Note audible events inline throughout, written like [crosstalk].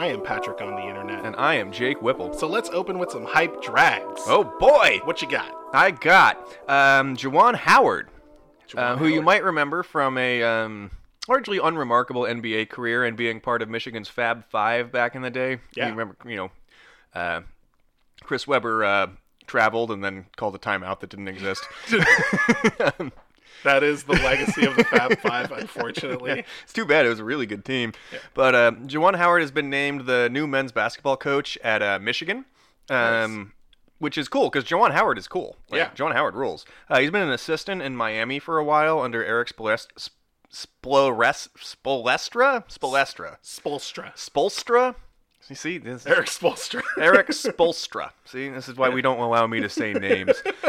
I am Patrick on the internet. And I am Jake Whipple. So let's open with some hype drags. Oh boy! What you got? I got um, Juwan Howard, uh, who you might remember from a um, largely unremarkable NBA career and being part of Michigan's Fab Five back in the day. Yeah. You remember, you know, uh, Chris Webber uh, traveled and then called a timeout that didn't exist. [laughs] [laughs] [laughs] That is the legacy of the Fab [laughs] Five, unfortunately. It's too bad. It was a really good team. But uh, Juwan Howard has been named the new men's basketball coach at uh, Michigan, um, which is cool because Juwan Howard is cool. Like, Yeah. Juwan Howard rules. Uh, he's been an assistant in Miami for a while under Eric Spolestra? Spolestra. Spolstra. You see, this Eric Spolstra. [laughs] Eric [laughs] Spolstra. See, this is why we don't allow me to say names. [laughs]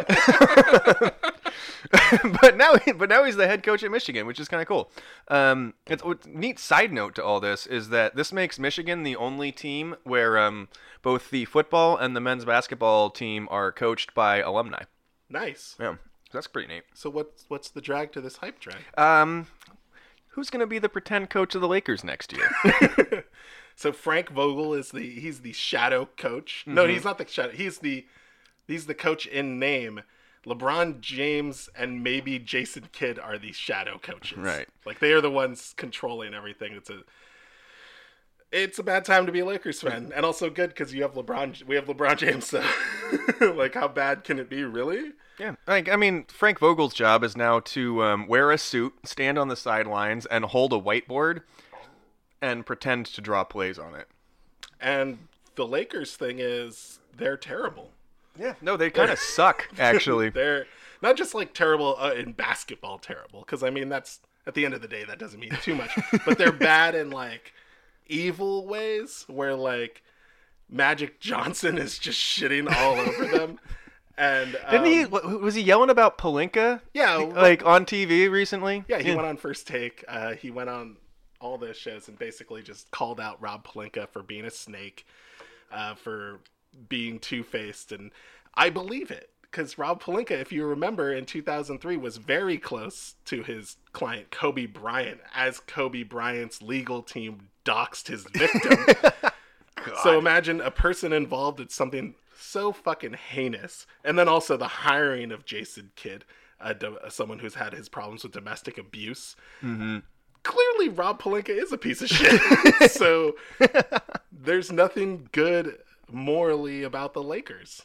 but now, he, but now he's the head coach at Michigan, which is kind of cool. Um, it's what's neat side note to all this is that this makes Michigan the only team where um, both the football and the men's basketball team are coached by alumni. nice. Yeah, that's pretty neat. So what's what's the drag to this hype drag? Um, who's gonna be the pretend coach of the Lakers next year? So Frank Vogel is the he's the shadow coach. No, Mm-hmm. he's not the shadow. He's the he's the coach in name. LeBron James and maybe Jason Kidd are the shadow coaches. Right. Like they are the ones controlling everything. It's a it's a bad time to be a Lakers fan, and also good because you have LeBron. We have LeBron James. So, [laughs] like, how bad can it be, really? Yeah, like I mean, Frank Vogel's job is now to um, wear a suit, stand on the sidelines, and hold a whiteboard, and pretend to draw plays on it. And the Lakers thing is they're terrible. Yeah, no, they kind of [laughs] suck actually. They're not just like terrible uh, in basketball, terrible. Because I mean, that's at the end of the day, that doesn't mean too much. [laughs] but they're bad in like evil ways, where like Magic Johnson is just shitting all over them. [laughs] And Didn't he? um, Was he yelling about Pelinka? Yeah, like on TV recently. Yeah, he went on First Take. Uh, he went on all those shows and basically just called out Rob Pelinka for being a snake, uh, for being two faced, and I believe it because Rob Pelinka, if you remember, in 2003 was very close to his client Kobe Bryant as Kobe Bryant's legal team doxed his victim. [laughs] So imagine a person involved in something so fucking heinous, and then also the hiring of Jason Kidd, uh, someone who's had his problems with domestic abuse. Mm-hmm. Clearly, Rob Pelinka is a piece of shit. [laughs] so there's nothing good morally about the Lakers.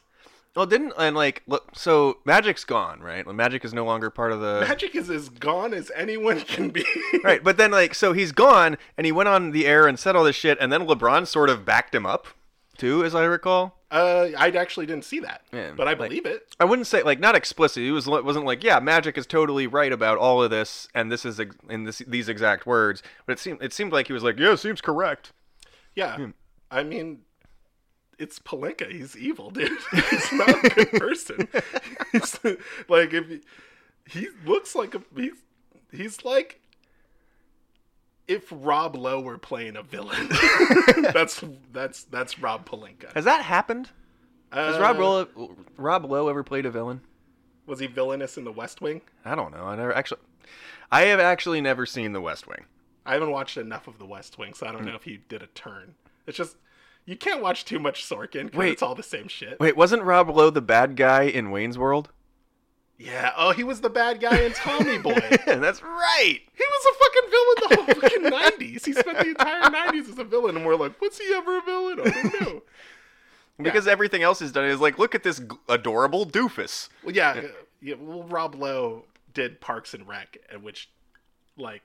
Well, didn't and like look. So Magic's gone, right? Magic is no longer part of the. Magic is as gone as anyone can be. [laughs] Right, but then like so he's gone and he went on the air and said all this shit and then LeBron sort of backed him up too as I recall. Uh, I actually didn't see that, Yeah, but I like- believe it. I wouldn't say like not explicit. It was wasn't like yeah, Magic is totally right about all of this and this is ex- in this these exact words, but it seemed it seemed like he was like, "Yeah, seems correct." Yeah, I mean, it's Pelinka. He's evil, dude. [laughs] He's not a good person. [laughs] He's, like if he, he looks like a he's he's like if Rob Lowe were playing a villain. [laughs] that's that's that's Rob Pelinka. Has that happened? Has Uh, Rob Lowe, Rob Lowe ever played a villain? was he villainous in The West Wing? I don't know. I never actually I have actually never seen The West Wing. I haven't watched enough of The West Wing, so I don't know if he did a turn. It's just you can't watch too much Sorkin. Wait. it's all the same shit. Wait, wasn't Rob Lowe the bad guy in Wayne's World? Yeah. Oh, he was the bad guy in Tommy Boy. [laughs] That's right. He was a fucking villain the whole fucking nineties. He spent the entire nineties as a villain, and we're like, was he ever a villain? I don't know. [laughs] Because everything else is done is like, look at this g- adorable doofus. Well, yeah, yeah. Well, Rob Lowe did Parks and Rec, and which, like,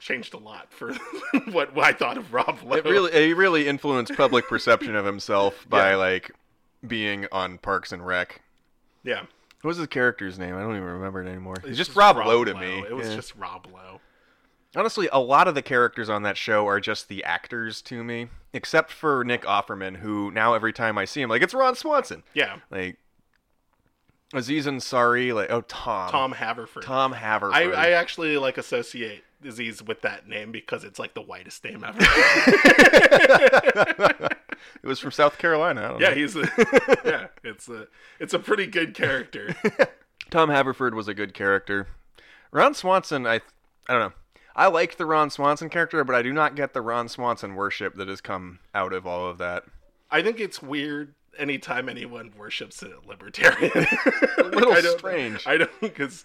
changed a lot for what, [laughs] what I thought of Rob Lowe. It really, it really influenced public perception of himself by Yeah. like being on Parks and Rec. yeah. What was his character's name? I don't even remember it anymore. It's It's just, Rob, Lowe to Lowe. me. It was Yeah. just Rob Lowe. honestly a lot of the characters on that show are just the actors to me, except for Nick Offerman, who now every time I see him, like it's Ron Swanson. Yeah. Like Aziz Ansari, like oh Tom, Tom Haverford. Tom Haverford. I, I actually like associate Aziz with that name because it's like the whitest name ever. [laughs] it was from South Carolina. I don't yeah, know. he's a, [laughs] yeah. It's a it's a pretty good character. [laughs] Tom Haverford was a good character. Ron Swanson, I, I don't know. I like the Ron Swanson character, but I do not get the Ron Swanson worship that has come out of all of that. I think it's weird anytime anyone worships a libertarian. [laughs] [laughs] A little I strange. I don't because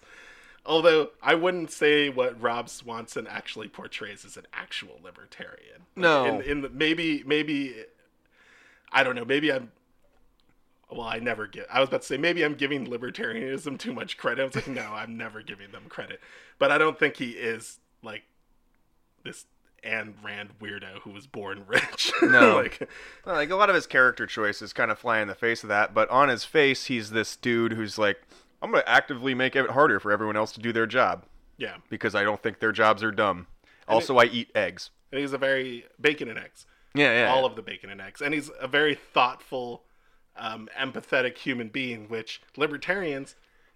although I wouldn't say what Rob Swanson actually portrays as an actual libertarian. No. in, in the, maybe maybe I don't know. Maybe I'm. Well, I never get. I was about to say maybe I'm giving libertarianism too much credit. I was like, no, I'm never giving them credit. But I don't think he is like this Ayn Rand weirdo who was born rich. [laughs] No. like, Well, like a lot of his character choices kind of fly in the face of that, but on his face, he's this dude who's like, I'm going to actively make it harder for everyone else to do their job yeah. because I don't think their jobs are dumb. Also, I eat eggs. And he's a very bacon and eggs. Yeah, yeah. all of the bacon and eggs. And he's a very thoughtful, um, empathetic human being, which libertarians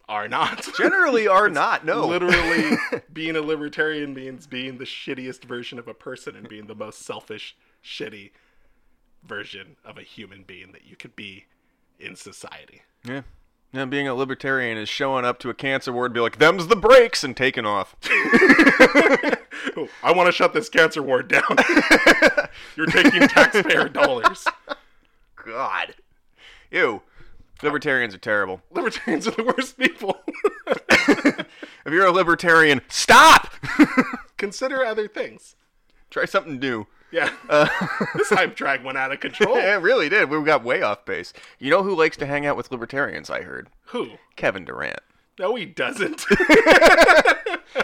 are not. [laughs] generally are not. No, Literally, [laughs] being a libertarian means being the shittiest version of a person and being the most selfish, shitty version of a human being that you could be in society. Yeah. Yeah, being a libertarian is showing up to a cancer ward, and be like, "Them's the breaks," and taking off. [laughs] I want to shut this cancer ward down. You're taking taxpayer dollars. God, ew. Libertarians are terrible. Libertarians are the worst people. [laughs] If you're a libertarian, stop. [laughs] Consider other things. Try something new. Yeah. Uh, [laughs] this hype drag went out of control. yeah, it really did. We got way off base. You know who likes to hang out with libertarians? I heard Who? Kevin Durant. No, he doesn't.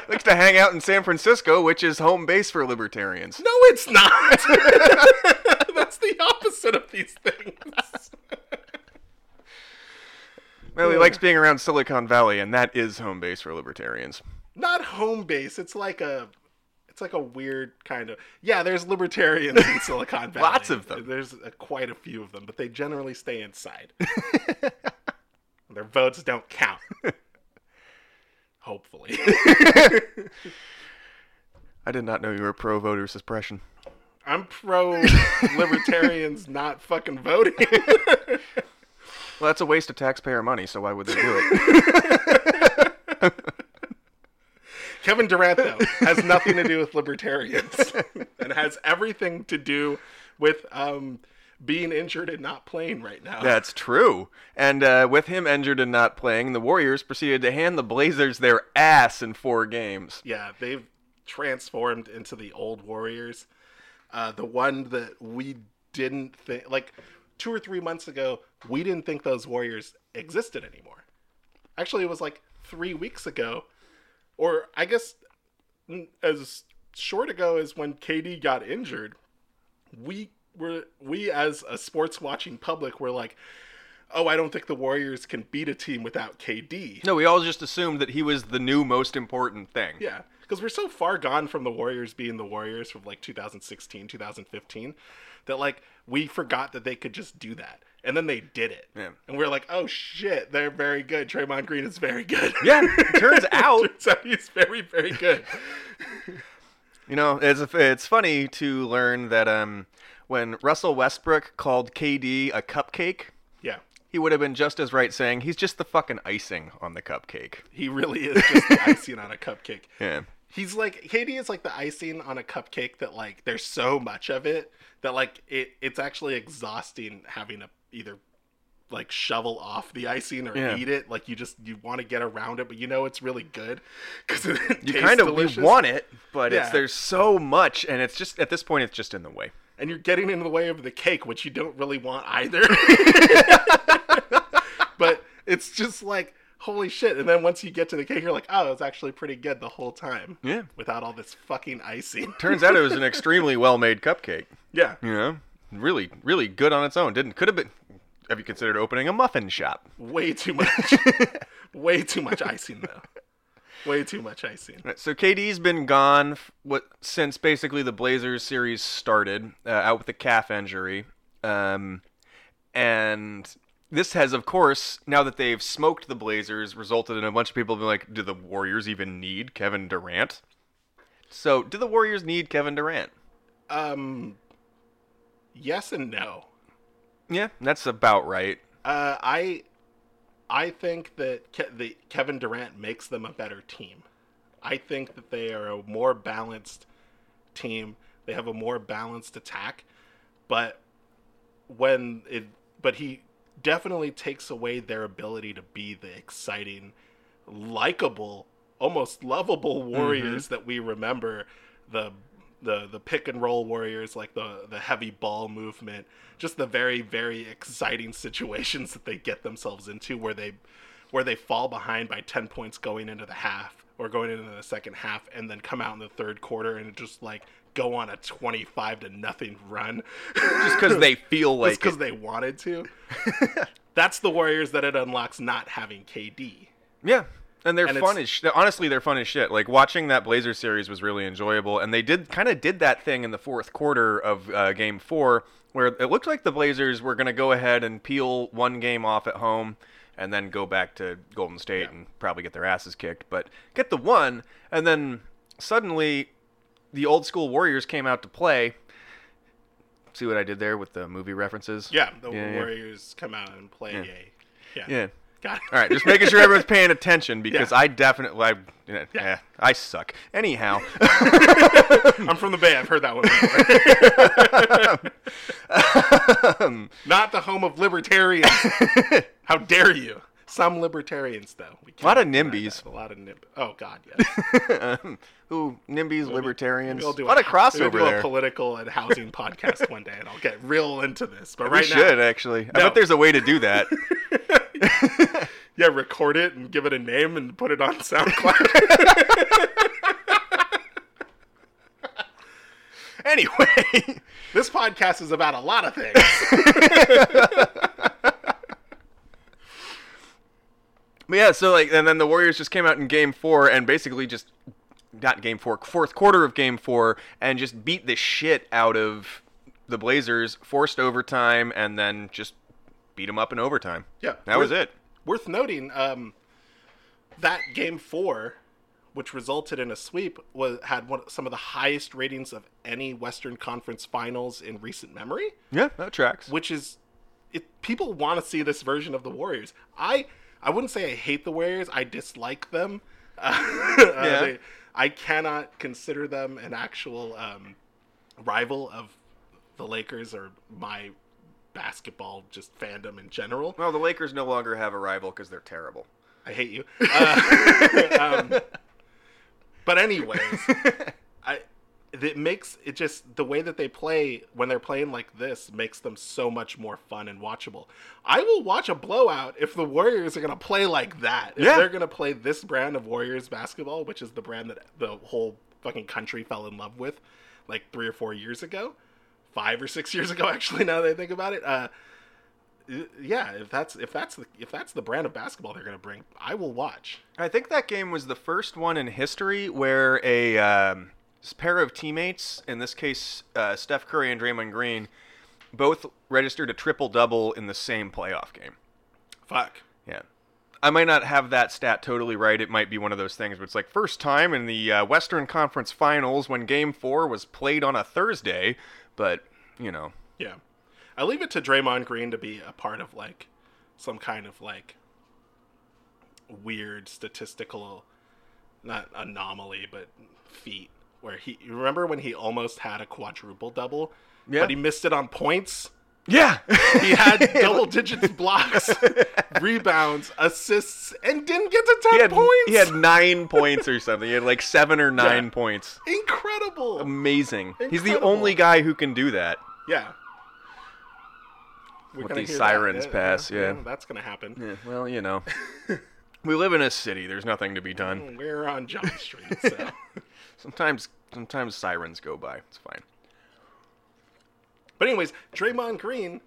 likes to hang out in San Francisco, which is home base for libertarians. no, it's not. That's the opposite of these things. Well, he likes being around Silicon Valley, and that is home base for libertarians. Not home base. It's like a. It's like a weird kind of yeah. There's libertarians in [laughs] Silicon Valley. Lots of them. There's uh, quite a few of them, but they generally stay inside. [laughs] Their votes don't count. [laughs] Hopefully. I did not know you were pro voter suppression. I'm pro libertarians not fucking voting. Well, that's a waste of taxpayer money, so why would they do it? [laughs] Kevin Durant, though, has nothing to do with libertarians and has everything to do with um, being injured and not playing right now. That's true. And uh, with him injured and not playing, the Warriors proceeded to hand the Blazers their ass in four games. yeah, they've transformed into the old Warriors. Uh, the one that we didn't think, like two or three months ago, we didn't think those Warriors existed anymore. Actually, it was like three weeks ago, or I guess as short ago as when KD got injured. We were we as a sports watching public were like, oh, I don't think the Warriors can beat a team without KD. No, we all just assumed that he was the new most important thing. Yeah, because we're so far gone from the Warriors being the Warriors from like 2016, 2015, that like we forgot that they could just do that, and then they did it. Yeah. And we're like, oh shit, they're very good. Draymond Green is very good. [laughs] Yeah, turns [laughs] out. turns out he's very, very good. [laughs] You know, it's it's funny to learn that um, when Russell Westbrook called KD a cupcake, yeah, he would have been just as right saying he's just the fucking icing on the cupcake. he really is just the icing on a cupcake. Yeah. He's like KD is like the icing on a cupcake that like there's so much of it that like it it's actually exhausting having to either like shovel off the icing or Yeah. eat it. Like you just you want to get around it, but you know it's really good because [laughs] You kind of want it, but it's there's so much, and it's just at this point it's just in the way. and you're getting in the way of the cake, which you don't really want either. [laughs] but it's just like holy shit! And then once you get to the cake, you're like, oh, it's actually pretty good the whole time. Yeah. Without all this fucking icing. [laughs] Turns out it was an extremely well made cupcake. yeah. You know, really, really good on its own. Didn't could have been. Have you considered opening a muffin shop? Way too much. [laughs] Way too much icing though. Way too much icing. Right, So KD's been gone f- what since basically the Blazers series started, uh, out with a calf injury, um, and this has, of course, now that they've smoked the Blazers, resulted in a bunch of people being like, "Do the Warriors even need Kevin Durant?" So, do the Warriors need Kevin Durant? Um yes and no. Yeah, that's about right. Uh I I think that Ke- the Kevin Durant makes them a better team. I think that they are a more balanced team. They have a more balanced attack, but when it but he definitely takes away their ability to be the exciting, likable, almost lovable warriors that we remember the the the pick and roll warriors like the the heavy ball movement just the very very exciting [laughs] situations that they get themselves into where they where they fall behind by 10 points going into the half or going into the second half and then come out in the third quarter and just like go on a 25 to nothing run. Just because they [laughs] feel like just because they wanted to. [laughs] That's the warriors that it unlocks not having kd Yeah. And they're And fun as sh- honestly they're fun as shit. Like watching that Blazers series was really enjoyable, and they did kind of did that thing in the fourth quarter of uh, Game Four, where it looked like the Blazers were going to go ahead and peel one game off at home, and then go back to Golden State Yeah. and probably get their asses kicked, but get the one, and then suddenly the old school Warriors came out to play. See what I did there with the movie references? yeah the Yeah, yeah. warriors come out and play Yeah. yeah Yeah. Got it All right, just making sure everyone's paying attention [laughs] because Yeah. I definitely, I, yeah, Yeah. I suck. Anyhow, [laughs] I'm from the Bay. I've heard that one before. [laughs] Not the home of libertarians. How dare you? Some libertarians, though. We A lot of can't NIMBYs. A lot of NIMBYs. Oh God, yes. Ooh, NIMBYs, libertarians. We'll do a lot of maybe crossover do a political and housing podcast one day, and I'll get real into this. But we right should now, actually. I No. bet there's a way to do that. Yeah, record it and give it a name and put it on [laughs] SoundCloud. anyway, this podcast is about a lot of things. [laughs] but yeah, so like, and then the Warriors just came out in Game Four and basically just not Game Four, fourth quarter of Game Four, and just beat the shit out of the Blazers, forced overtime, and then just beat them up in overtime. Yeah, that was it. Worth noting, um, that game four, which resulted in a sweep, was had one some of the highest ratings of any Western Conference Finals in recent memory. Yeah, that tracks. Which is, it, people want to see this version of the Warriors. I I wouldn't say I hate the Warriors. I dislike them. [laughs] Uh, Yeah. they- I cannot consider them an actual um, rival of the Lakers or my basketball just fandom in general. Well, the Lakers no longer have a rival because they're terrible. I hate you. Uh, [laughs] um, but anyways, [laughs] I it makes it just the way that they play when they're playing like this makes them so much more fun and watchable. I will watch a blowout if the Warriors are gonna play like that. If Yeah. they're gonna play this brand of Warriors basketball, which is the brand that the whole fucking country fell in love with, like three or four years ago, five or six years ago, [laughs] actually. Now that I think about it, uh, yeah, if that's if that's the if that's the brand of basketball they're gonna bring, I will watch. I think that game was the first one in history where a um, pair of teammates, in this case uh, Steph Curry and Draymond Green, both registered a triple double in the same playoff game. Fuck. Yeah. I might not have that stat totally right. It might be one of those things, but it's like first time in the uh, Western Conference Finals when Game Four was played on a Thursday, but you know, Yeah. I leave it to Draymond Green to be a part of like some kind of like weird statistical not anomaly but feat where he you remember when he almost had a quadruple double Yeah. but he missed it on points yeah, he had [laughs] double digits blocks rebounds assists and didn't get to 10 he had points he had nine points or something. He had like seven or nine Yeah. points. incredible Amazing. He's the only guy who can do that. yeah We're With these hear that. sirens pass, yeah. that's gonna happen Yeah, well, you know, [laughs] we live in a city. There's nothing to be done. We're on Jump Street, so [laughs] Sometimes, sometimes sirens go by. It's fine. But anyways, Draymond Green,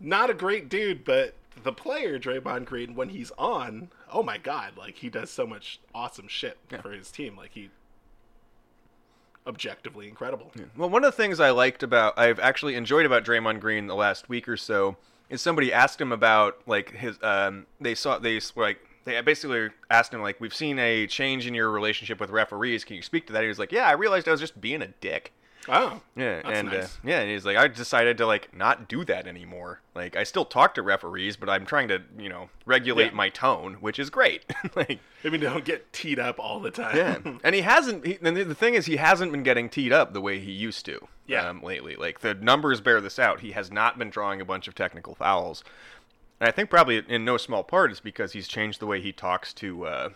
not a great dude, but the player Draymond Green, when he's on, oh my god, like he does so much awesome shit for his team. Like he objectively incredible. Well, one of the things I liked about, I've actually enjoyed about Draymond Green the last week or so, is somebody asked him about like his, um, they saw they like they basically asked him like, we've seen a change in your relationship with referees. Can you speak to that? He was like, yeah, I realized I was just being a dick. Oh, Yeah, and uh, yeah, and he's like, I decided to like not do that anymore. Like, I still talk to referees, but I'm trying to, you know, regulate Yeah. my tone, which is great. [laughs] like, maybe don't get teed up all the time. yeah, and he hasn't. He, and the thing is, he hasn't been getting teed up the way he used to. Yeah. Um, lately, like the numbers bear this out. He has not been drawing a bunch of technical fouls, and I think probably in no small part is because he's changed the way he talks to uh,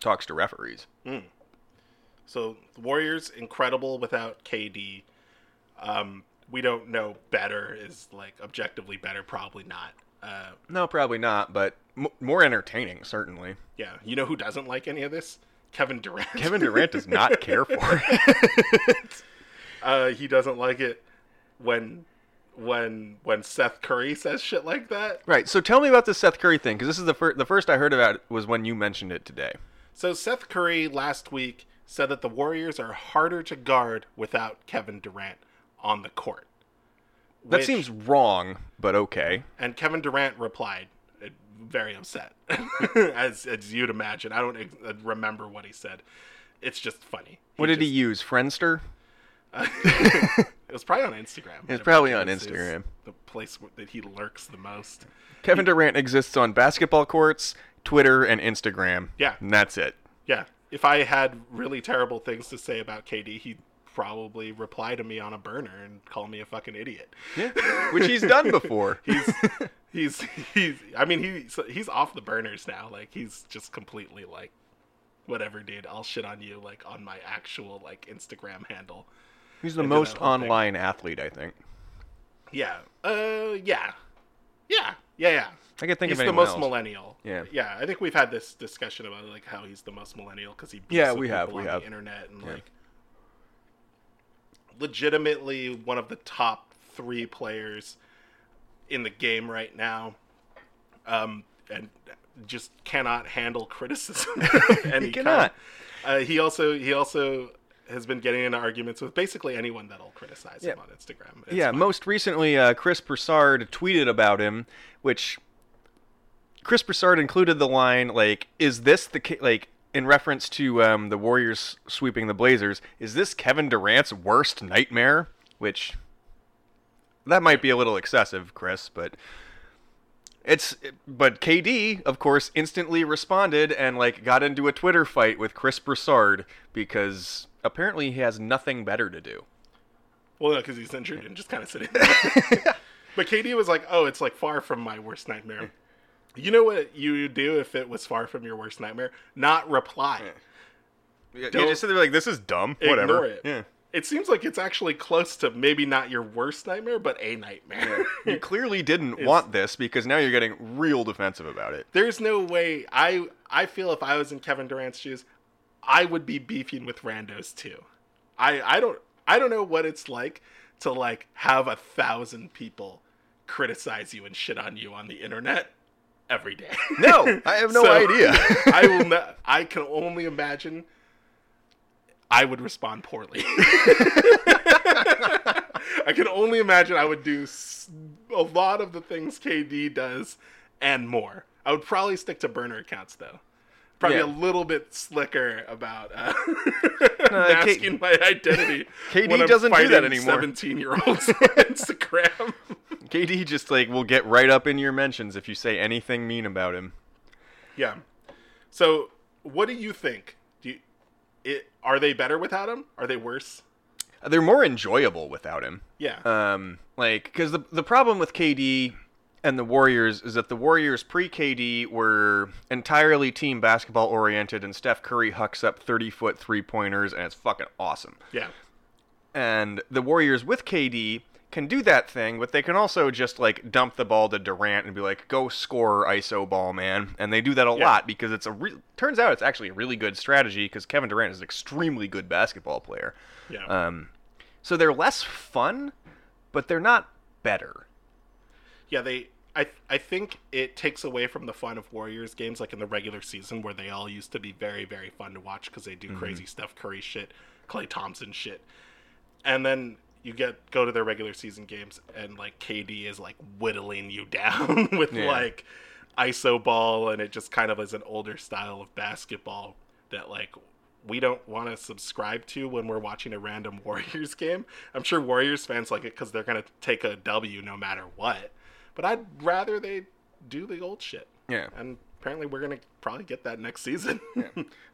talks to referees. So the Warriors incredible without KD. Um, we don't know better is like objectively better, probably not. Uh, No, probably not, but m- more entertaining certainly. yeah, you know who doesn't like any of this? Kevin Durant. Kevin Durant does not [laughs] care for it. [laughs] uh, he doesn't like it when when when Seth Curry says shit like that. Right. So tell me about the Seth Curry thing, because this is the first. The first I heard about it was when you mentioned it today. So Seth Curry last week said that the Warriors are harder to guard without Kevin Durant on the court. That Which- seems wrong, but okay. And Kevin Durant replied, uh, very upset, [laughs] as as you'd imagine. I don't ex- uh, remember what he said. It's just funny. What did he use? Friendster? [laughs] it was probably on Instagram. It's probably on Instagram. The place that he lurks the most. Kevin Durant exists on basketball courts, Twitter, and Instagram. Yeah. And that's it. Yeah. If I had really terrible things to say about KD, he'd probably reply to me on a burner and call me a fucking idiot. Yeah. Which he's done before. [laughs] He's he's he's I mean he's he's off the burners now. Like he's just completely like whatever, dude. I'll shit on you like on my actual like Instagram handle. He's the most whole thing. online athlete, I think. Yeah. Uh yeah. Yeah. Yeah, yeah. I can think he's of the most else. millennial. Yeah. Yeah, I think we've had this discussion about like how he's the most millennial because he Yeah, we have, we on have. the internet and Yeah. like legitimately one of the top three players in the game right now, um, and just cannot handle criticism. [laughs] of any cannot. Kind. Uh, he also he also has been getting into arguments with basically anyone that'll criticize him on Instagram. It's yeah, fine. most recently, uh, Chris Broussard tweeted about him, which Chris Broussard included the line like, "Is this the ca- like?" In reference to um, the Warriors sweeping the Blazers, is this Kevin Durant's worst nightmare? Which that might be a little excessive, Chris, but it's but KD, of course, instantly responded and like got into a Twitter fight with Chris Broussard because apparently he has nothing better to do. Well, no, because he's injured and just kind of sitting there. [laughs] but KD was like, "Oh, it's like far from my worst nightmare." You know what you would do if it was far from your worst nightmare? Not reply. Yeah, Don't- you just sit there like this is dumb. Whatever. It. Yeah. It seems like it's actually close to maybe not your worst nightmare, but a nightmare. You [laughs] clearly didn't want this because now you're getting real defensive about it. There's no way. I I feel if I was in Kevin Durant's shoes, I would be beefing with randos too. I I don't I don't know what it's like to like have a thousand people criticize you and shit on you on the internet every day. [laughs] No, I have no So, idea. [laughs] I will [laughs] not. I can only imagine. I would respond poorly. I can only imagine I would do a lot of the things KD does and more. I would probably stick to burner accounts though. Probably Yeah. a little bit slicker about uh, [laughs] [laughs] masking my identity. KD doesn't do that anymore. Seventeen-year-olds on [laughs] Instagram. KD just like will get right up in your mentions if you say anything mean about him. Yeah. So, what do you think? Do you, it are they better without him? Are they worse? They're more enjoyable without him. Yeah. Um, like because the the problem with KD and the Warriors is that the Warriors pre KD were entirely team basketball oriented, and Steph Curry hucks up thirty foot three pointers, and it's fucking awesome. yeah. and the Warriors with KD can do that thing, but they can also just like dump the ball to Durant and be like, "Go score, ISO ball, man." And they do that a Yeah. lot because it's a re- turns out it's actually a really good strategy because Kevin Durant is an extremely good basketball player. Yeah. Um, so they're less fun, but they're not better. yeah, they I I think it takes away from the fun of Warriors games like in the regular season where they all used to be very very fun to watch cuz they do Mm-hmm. crazy Steph Curry shit, Klay Thompson shit. And then you get go to their regular season games and like KD is like whittling you [laughs] down with Yeah. like iso ball and it just kind of is an older style of basketball that like we don't want to subscribe to when we're watching a random [laughs] Warriors game. I'm sure Warriors fans like it because they're gonna take a W no matter what. But I'd rather they do the old shit. Yeah. And apparently we're gonna probably get that next season. [laughs]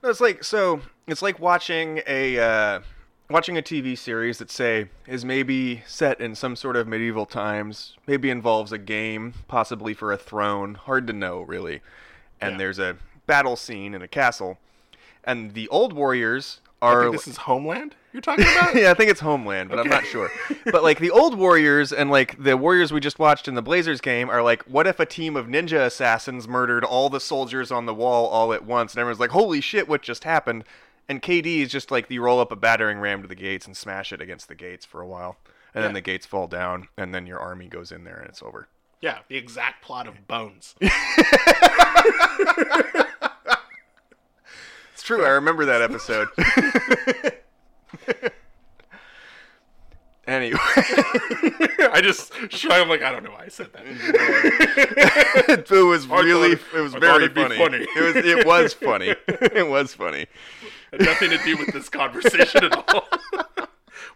No, it's like so. It's like watching a uh, watching a TV series that say is maybe set in some sort of medieval times, maybe involves a game, possibly for a throne. Hard to know, really. And Yeah. there's a battle scene in a castle, and the old warriors are. think this is Homeland you're talking about. [laughs] yeah, I think it's Homeland, but I'm not sure. But like the old Warriors and like the Warriors we just watched in the Blazers game are like, what if a team of ninja assassins murdered all the soldiers on the wall all at once? And everyone's like, holy shit, what just happened? And KD is just like you roll up a battering ram to the gates and smash it against the gates for a while, and then the gates fall down, and then your army goes in there and it's over. Yeah, the exact plot of Bones. [laughs] It's true. I remember that episode. [laughs] [laughs] anyway. [laughs] I just shy. I'm like, I don't know why I said that. it was I really thought- it was I very be funny. funny. It was it was funny. it was funny. Had nothing to do with this conversation at all.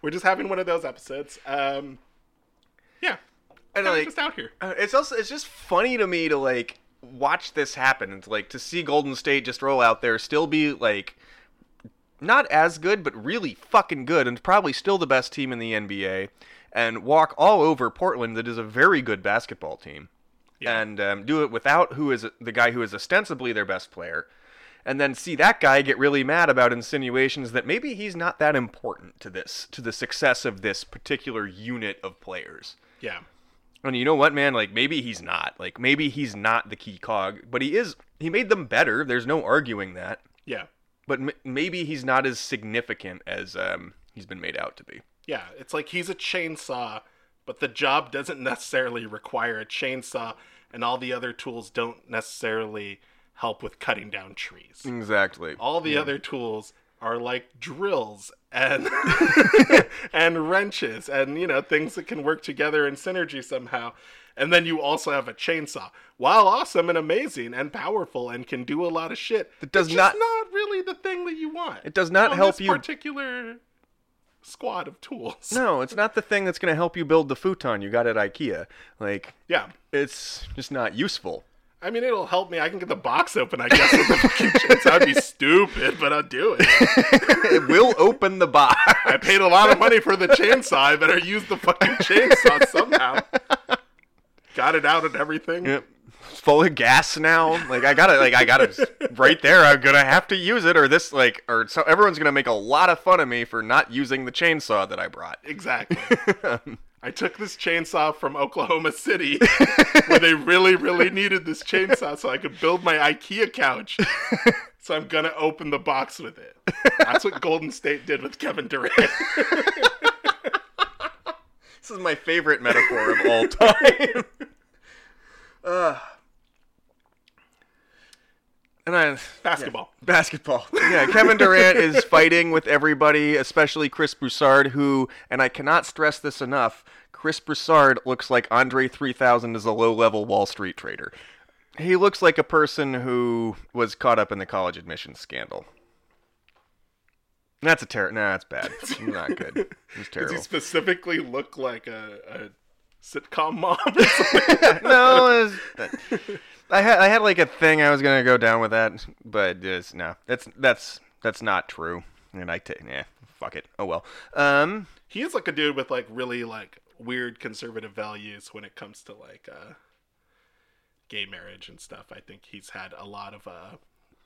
We're just having one of those episodes. Um, yeah, And like just out here. uh, it's also it's just funny to me to like watch this happen and to, like to see Golden State just roll out there still be like not as good but really fucking good and probably still the best team in the NBA and walk all over Portland that is a very good basketball team. Yeah. and um, do it without who is the guy who is ostensibly their best player, and then see that guy get really mad about insinuations that maybe he's not that important to this, to the success of this particular unit of players. Yeah, And you know what, man? Like maybe he's not. Like maybe he's not the key cog, but he is. He made them better. There's no arguing that. yeah, But m- maybe he's not as significant as um, he's been made out to be. yeah. It's like he's a chainsaw, but the job doesn't necessarily require a chainsaw, and all the other tools don't necessarily help with cutting down trees. Exactly. All the other tools are like drills and [laughs] [laughs] and wrenches and you know things that can work together in synergy somehow. And then you also have a chainsaw. While awesome and amazing and powerful and can do a lot of shit, It does it's not- not really the thing that you want. It does not help you- particular squad of tools. No, it's not the thing that's going to help you build the futon you got at IKEA. Like Yeah. it's just not useful. I mean, it'll help me. I can get the box open, I guess, with the fucking chainsaw. I'd be stupid, but I'll do it. [laughs] it will open the box. I paid a lot of money for the chainsaw. I better use the fucking chainsaw somehow. Got it out and everything. Yep. It's full of gas now. Like I gotta, like I gotta, right there. I'm gonna have to use it, or this, like, or so everyone's gonna make a lot of fun of me for not using the chainsaw that I brought. Exactly. [laughs] I took this chainsaw from Oklahoma City, [laughs] where they really, really needed this chainsaw so I could build my IKEA couch. So I'm gonna open the box with it. That's what Golden State did with Kevin Durant. [laughs] This is my favorite metaphor of all time. [laughs] uh, and I Basketball. Basketball. Yeah, Kevin Durant is [laughs] fighting with everybody, especially Chris Broussard, who, and I cannot stress this enough, Chris Broussard looks like Andre 3000 is a low level Wall Street trader. He looks like a person who was caught up in the college admissions scandal. That's a terror. Nah, that's bad. [laughs] Not good. It's Does terrible. he specifically look like a, a sitcom mom [laughs] no, it's, I had I had like a thing I was gonna go down with that, but it's no, that's that's that's not true. And I take yeah, fuck it. Oh well. Um, he is like a dude with like really like weird conservative values when it comes to like uh gay marriage and stuff. I think he's had a lot of uh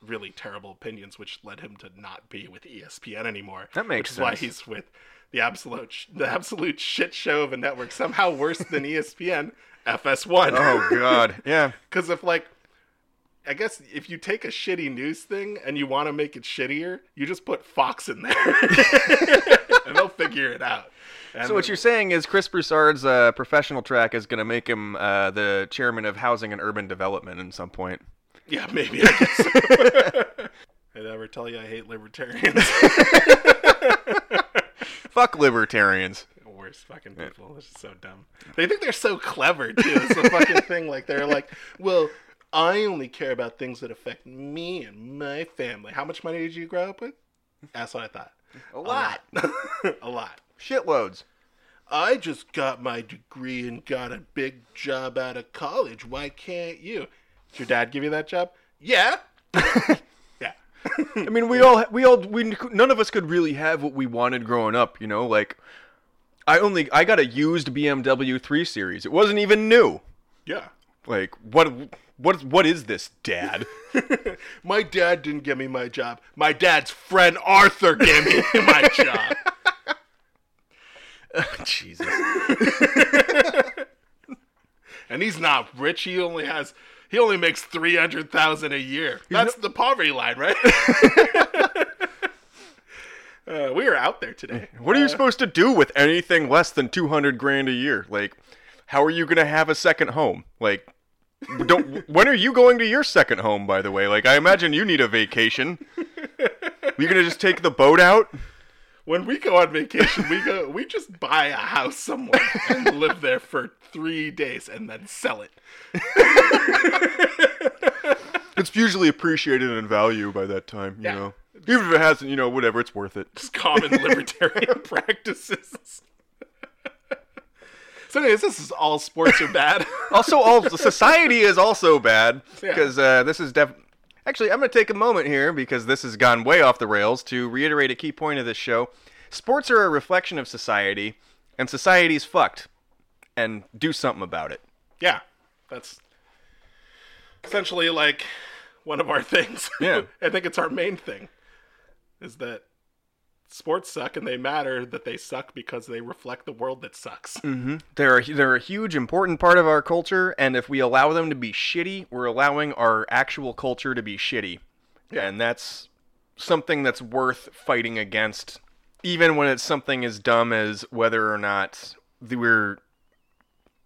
really terrible opinions which led him to not be with ESPN anymore. That makes which is why he's with the absolute the absolute shit show of a network somehow worse than [laughs] ESPN FS1. oh god, yeah. [laughs] Cuz if like I guess if you take a shitty news thing and you want to make it shittier, you just put Fox in there, [laughs] and they'll figure it out. And So what you're saying is Chris Broussard's uh, professional track is gonna make him uh, the chairman of Housing and Urban Development at some point. Yeah, maybe. I guess. Did I ever tell you I hate libertarians? [laughs] Fuck libertarians. Worst fucking people. This is so dumb. They think they're so clever too. It's a fucking thing. Like they're like, well, I only care about things that affect me and my family. How much money did you grow up with? That's what I thought. A lot. [laughs] a lot. Shitloads. I just got my degree and got a big job out of college. Why can't you? Did your dad give you that job? Yeah. [laughs] yeah. [laughs] I mean, we all we all we none of us could really have what we wanted growing up, you know, like I only I got a used BMW 3 Series. It wasn't even new. Yeah. Like what what what is this, dad? [laughs] my dad didn't give me my job. My dad's friend Arthur gave me my job. Oh, Jesus. and he's not rich. He only has he only makes 300,000 a year. That's the poverty line, right? [laughs] uh, we are out there today. What are you supposed to do with anything less than 200 grand a year? Like how are you going to have a second home? Like don't [laughs] when are you going to your second home by the way? Like I imagine you need a vacation. [laughs] You're going to just take the boat out? When we go on vacation, we go we just buy a house somewhere and live there for three days and then sell it. it's usually appreciated in value by that time, you Yeah. know. Even if it hasn't, you know, whatever, it's worth it. Just common libertarian [laughs] practices. so, anyways, this is all sports are bad. Also, all society is also bad Yeah. because uh, this is def. Actually, I'm going to take a moment here because this has gone way off the rails to reiterate a key point of this show. Sports are a reflection of society, and society's fucked. And do something about it. yeah, that's essentially like one of our [laughs] things. Yeah. I think it's our main thing is that sports suck and they matter that they suck because they reflect the world that sucks. [laughs] Mm-hmm. They're a, they're a huge, important part of our culture, and if we allow them to be shitty, we're allowing our actual culture to be shitty, Yeah. and that's something that's worth fighting against, even when it's something as dumb as whether or not we're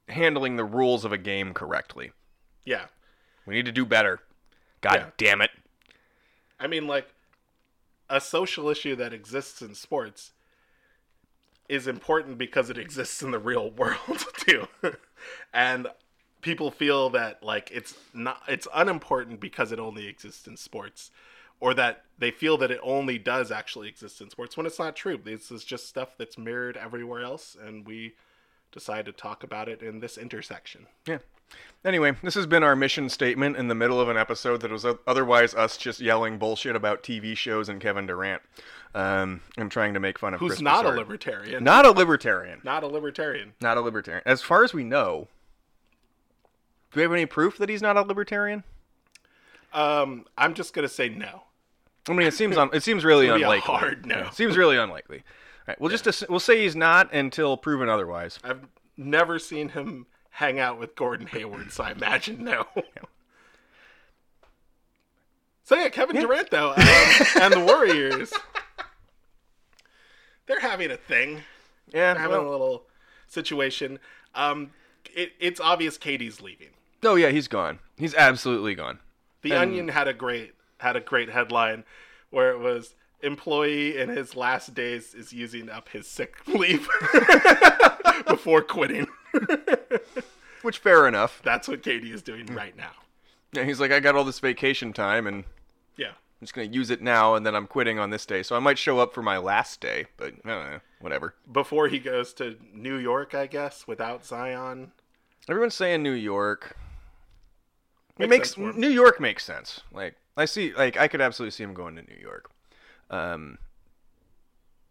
handling the rules of a game correctly. Yeah. We need to do better. God Yeah. damn it! I mean, like, a social issue that exists in sports is important because it exists in the real [laughs] world too, and people feel that like it's not it's unimportant because it only exists in sports, or that they feel that it only does actually exist in sports when it's not true. This is just stuff that's mirrored everywhere else, and we decide to talk about it in this intersection. Yeah. Anyway, this has been our mission statement in the middle of an episode that was otherwise us just yelling bullshit about TV shows and Kevin Durant. Um, and trying to make fun of Who's Chris not a libertarian? Not a libertarian. not a libertarian. Not a libertarian. As far as we know, do we have any proof that he's not a libertarian? Um, I'm just gonna say no. I mean, it seems un- it seems really [laughs] unlikely. hard no. It seems really unlikely. All right, we'll just ass- we'll say he's not until proven otherwise. I've never seen him hang out with Gordon Hayward, so I imagine no. So yeah, Kevin Durant though, um, and the Warriors, they're having a thing. Yeah. They're having well- a little situation. Um, it, it's obvious KD's leaving. oh yeah, he's gone. He's absolutely gone. The And- Onion had a great had a great headline where it was employee in his last days is using up his sick leave [laughs] before quitting. [laughs] [laughs] Which fair enough. That's what KD is doing right now. Yeah, he's like, I got all this vacation time and Yeah. I'm just gonna use it now, and then I'm quitting on this day. So I might show up for my last day, but I don't know, whatever. Before he goes to New York, I guess, without Zion. Everyone's saying New York. It Makes. New York makes sense. Like I see, like I could absolutely see him going to New York. Um,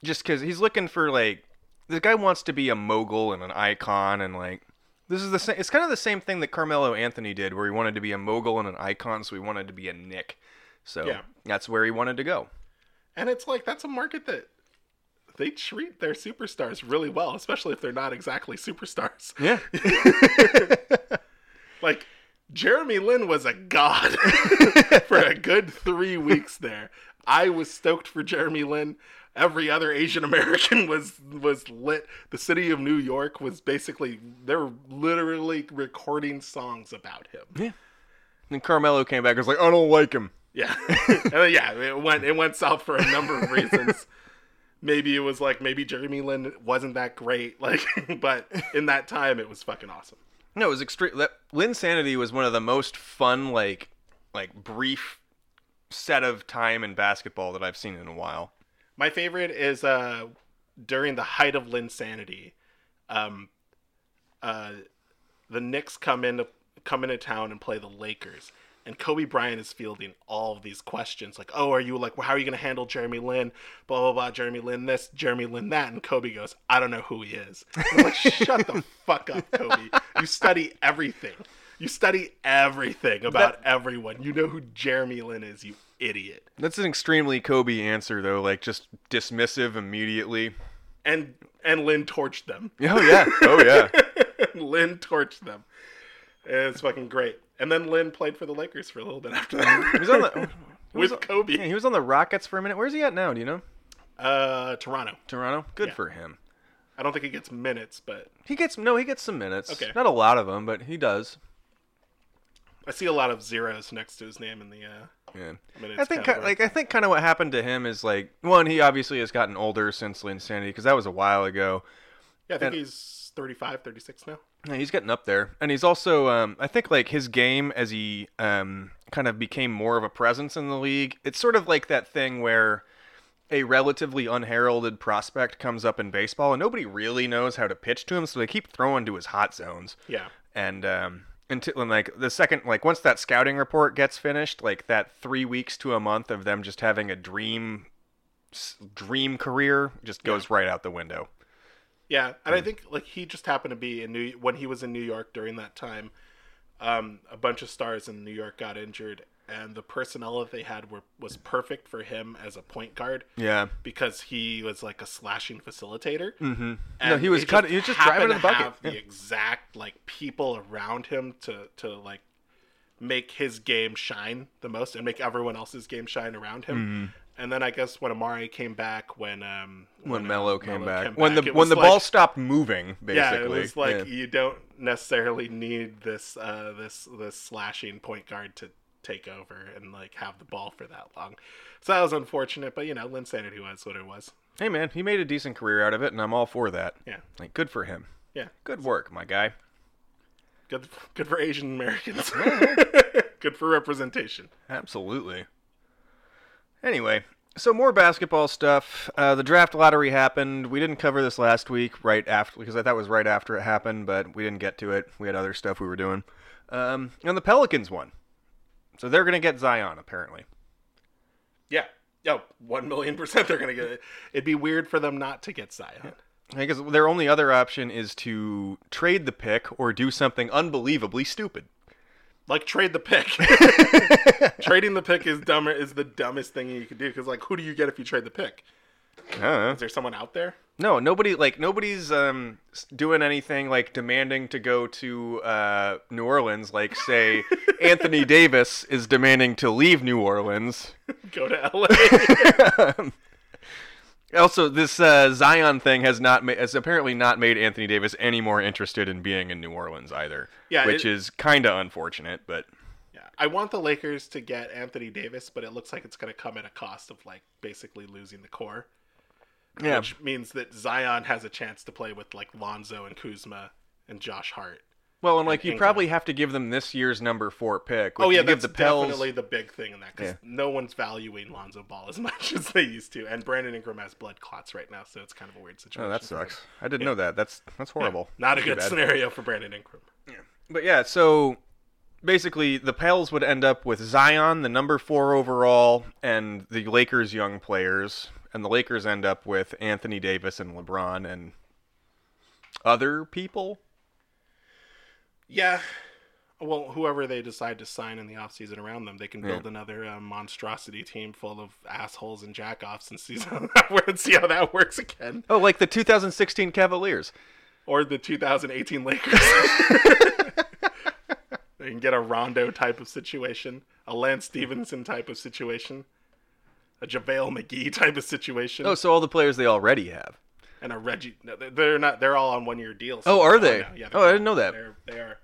just because he's looking for like the guy wants to be a mogul and an icon, and like this is the same. It's kind of the same thing that Carmelo Anthony did, where he wanted to be a mogul and an icon, so he wanted to be a Knick. So Yeah. that's where he wanted to go. And it's like that's a market that they treat their superstars really well, especially if they're not exactly superstars. Yeah. [laughs] Like Jeremy Lin was a god [laughs] for a good three weeks there. I was stoked for Jeremy Lin. Every other Asian American [laughs] was was lit. The city of New York was basically they're literally recording songs about him. Yeah. and Carmelo came back and was like, I don't like him. Yeah, then, [laughs] [laughs] oh, yeah. It went it went south for a number of reasons. maybe it was like maybe Jeremy Lin wasn't that great, like, but in that time it was fucking awesome. No, it was extreme. That Linsanity was one of the most fun, like, like brief set of time in basketball that I've seen in a while. My favorite is uh, during the height of Linsanity. Um, uh, the Knicks come in come into town and play the Lakers, and Kobe Bryant is fielding all of these questions like, "Oh, are you like, well, how are you going to handle Jeremy Lin? Blah blah blah. Jeremy Lin this, Jeremy Lin that." And Kobe goes, "I don't know who he is." I'm like, [laughs] "Shut the fuck up, Kobe. You study everything. You study everything about everyone. You know who Jeremy Lin is, you idiot." That's an extremely Kobe answer, though. Like just dismissive immediately. And and Lin torched them. [laughs] Oh yeah. Oh yeah. [laughs] Lin torched them. It's fucking great. And then Lin played for the Lakers for a little bit after that. He was on the [laughs] with was- Kobe. yeah, he was on the Rockets for a minute. Where's he at now? Do you know? Uh, Toronto. Toronto. Good Yeah. for him. I don't think he gets minutes, but He gets no. He gets some minutes. Okay. Not a lot of them, but he does. I see a lot of zeros next to his name in the uh, Yeah. minutes. I think ki- category. like I think kind of what happened to him is like one he obviously has gotten older since Linsanity because that was a while ago. yeah, I think and- he's 35, 36 now. Yeah, he's getting up there, and he's also um, I think like his game as he um, kind of became more of a presence in the league. It's sort of like that thing where a relatively unheralded prospect comes up in baseball and nobody really knows how to pitch to him, so they keep throwing to his hot zones. Yeah, and um until and like the second like once that scouting report gets finished like that three weeks to a month of them just having a dream dream career just goes right out the window yeah, and. I think like he just happened to be in New when he was in New York during that time. Um, a bunch of stars in New York got injured, and the personnel that they had were was perfect for him as a point guard yeah because he was like a slashing facilitator. mm-hmm no he was he cut he was just driving to the bucket Have Yeah. the exact like people around him to to like make his game shine the most and make everyone else's game shine around him. And then I guess when Amar'e came back, when um Mm-hmm. when uh, Melo came back came when back, the when the like- ball stopped moving basically yeah, it was like Yeah. you don't necessarily need this uh this this slashing point guard to take over and like have the ball for that long. So that was unfortunate, but you know, Linsanity was what it was. hey man he made a decent career out of it and i'm all for that Yeah. like good for him Yeah. good work my guy Good good for Asian Americans. [laughs] [laughs] good for representation. Absolutely. Anyway, so more basketball stuff. Uh, the draft lottery happened. We didn't cover this last week, right after, because I thought it was right after it happened, but we didn't get to it. We had other stuff we were doing. Um, and the Pelicans won. So they're going to get Zion, apparently. Yeah. Yo, one million percent they're gonna get it. It'd be weird for them not to get Zion. I guess their only other option is to trade the pick or do something unbelievably stupid. Like trade the pick. [laughs] Trading the pick is dumber is the dumbest thing you could do because like who do you get if you trade the pick? Is there someone out there? No, nobody like nobody's um doing anything like demanding to go to uh New Orleans like say [laughs] Anthony Davis is demanding to leave New Orleans. [laughs] Go to LA. [laughs] Also, this uh, Zion thing has not ma- has apparently not made Anthony Davis any more interested in being in New Orleans either. Yeah, which it- is kind of unfortunate, but yeah. I want the Lakers to get Anthony Davis, but it looks like it's gonna come at a cost of like basically losing the core. Yeah, Which means that Zion has a chance to play with like Lonzo and Kuzma and Josh Hart. well, and like you probably have to give them this year's number four pick. which Oh yeah, give that's the Pels. definitely the big thing in that because Yeah. no one's valuing Lonzo Ball as [laughs] much as they used to, and Brandon Ingram has blood clots right now, so it's kind of a weird situation. Oh, that sucks. I didn't know that. That's that's horrible. Not a good bad. scenario for Brandon Ingram. Yeah, but yeah, so basically the Pels would end up with Zion, the number four overall, and the Lakers' young players, and the Lakers end up with Anthony Davis and LeBron and other people. Yeah. Well, whoever they decide to sign in the offseason around them, they can build another uh, monstrosity team full of assholes and jackoffs and see [laughs] how that, see how that works again. Oh, like the 2016 Cavaliers. Or the 2018 Lakers. [laughs] they can get a Rondo type of situation, a Lance Stephenson type of situation, a JaVale McGee [laughs] type of situation, Oh, so all the players they already have. and a Reggie. no, they're- not. They're all on one-year deals. Oh, are they? Yeah. Oh, I didn't know that. They're they are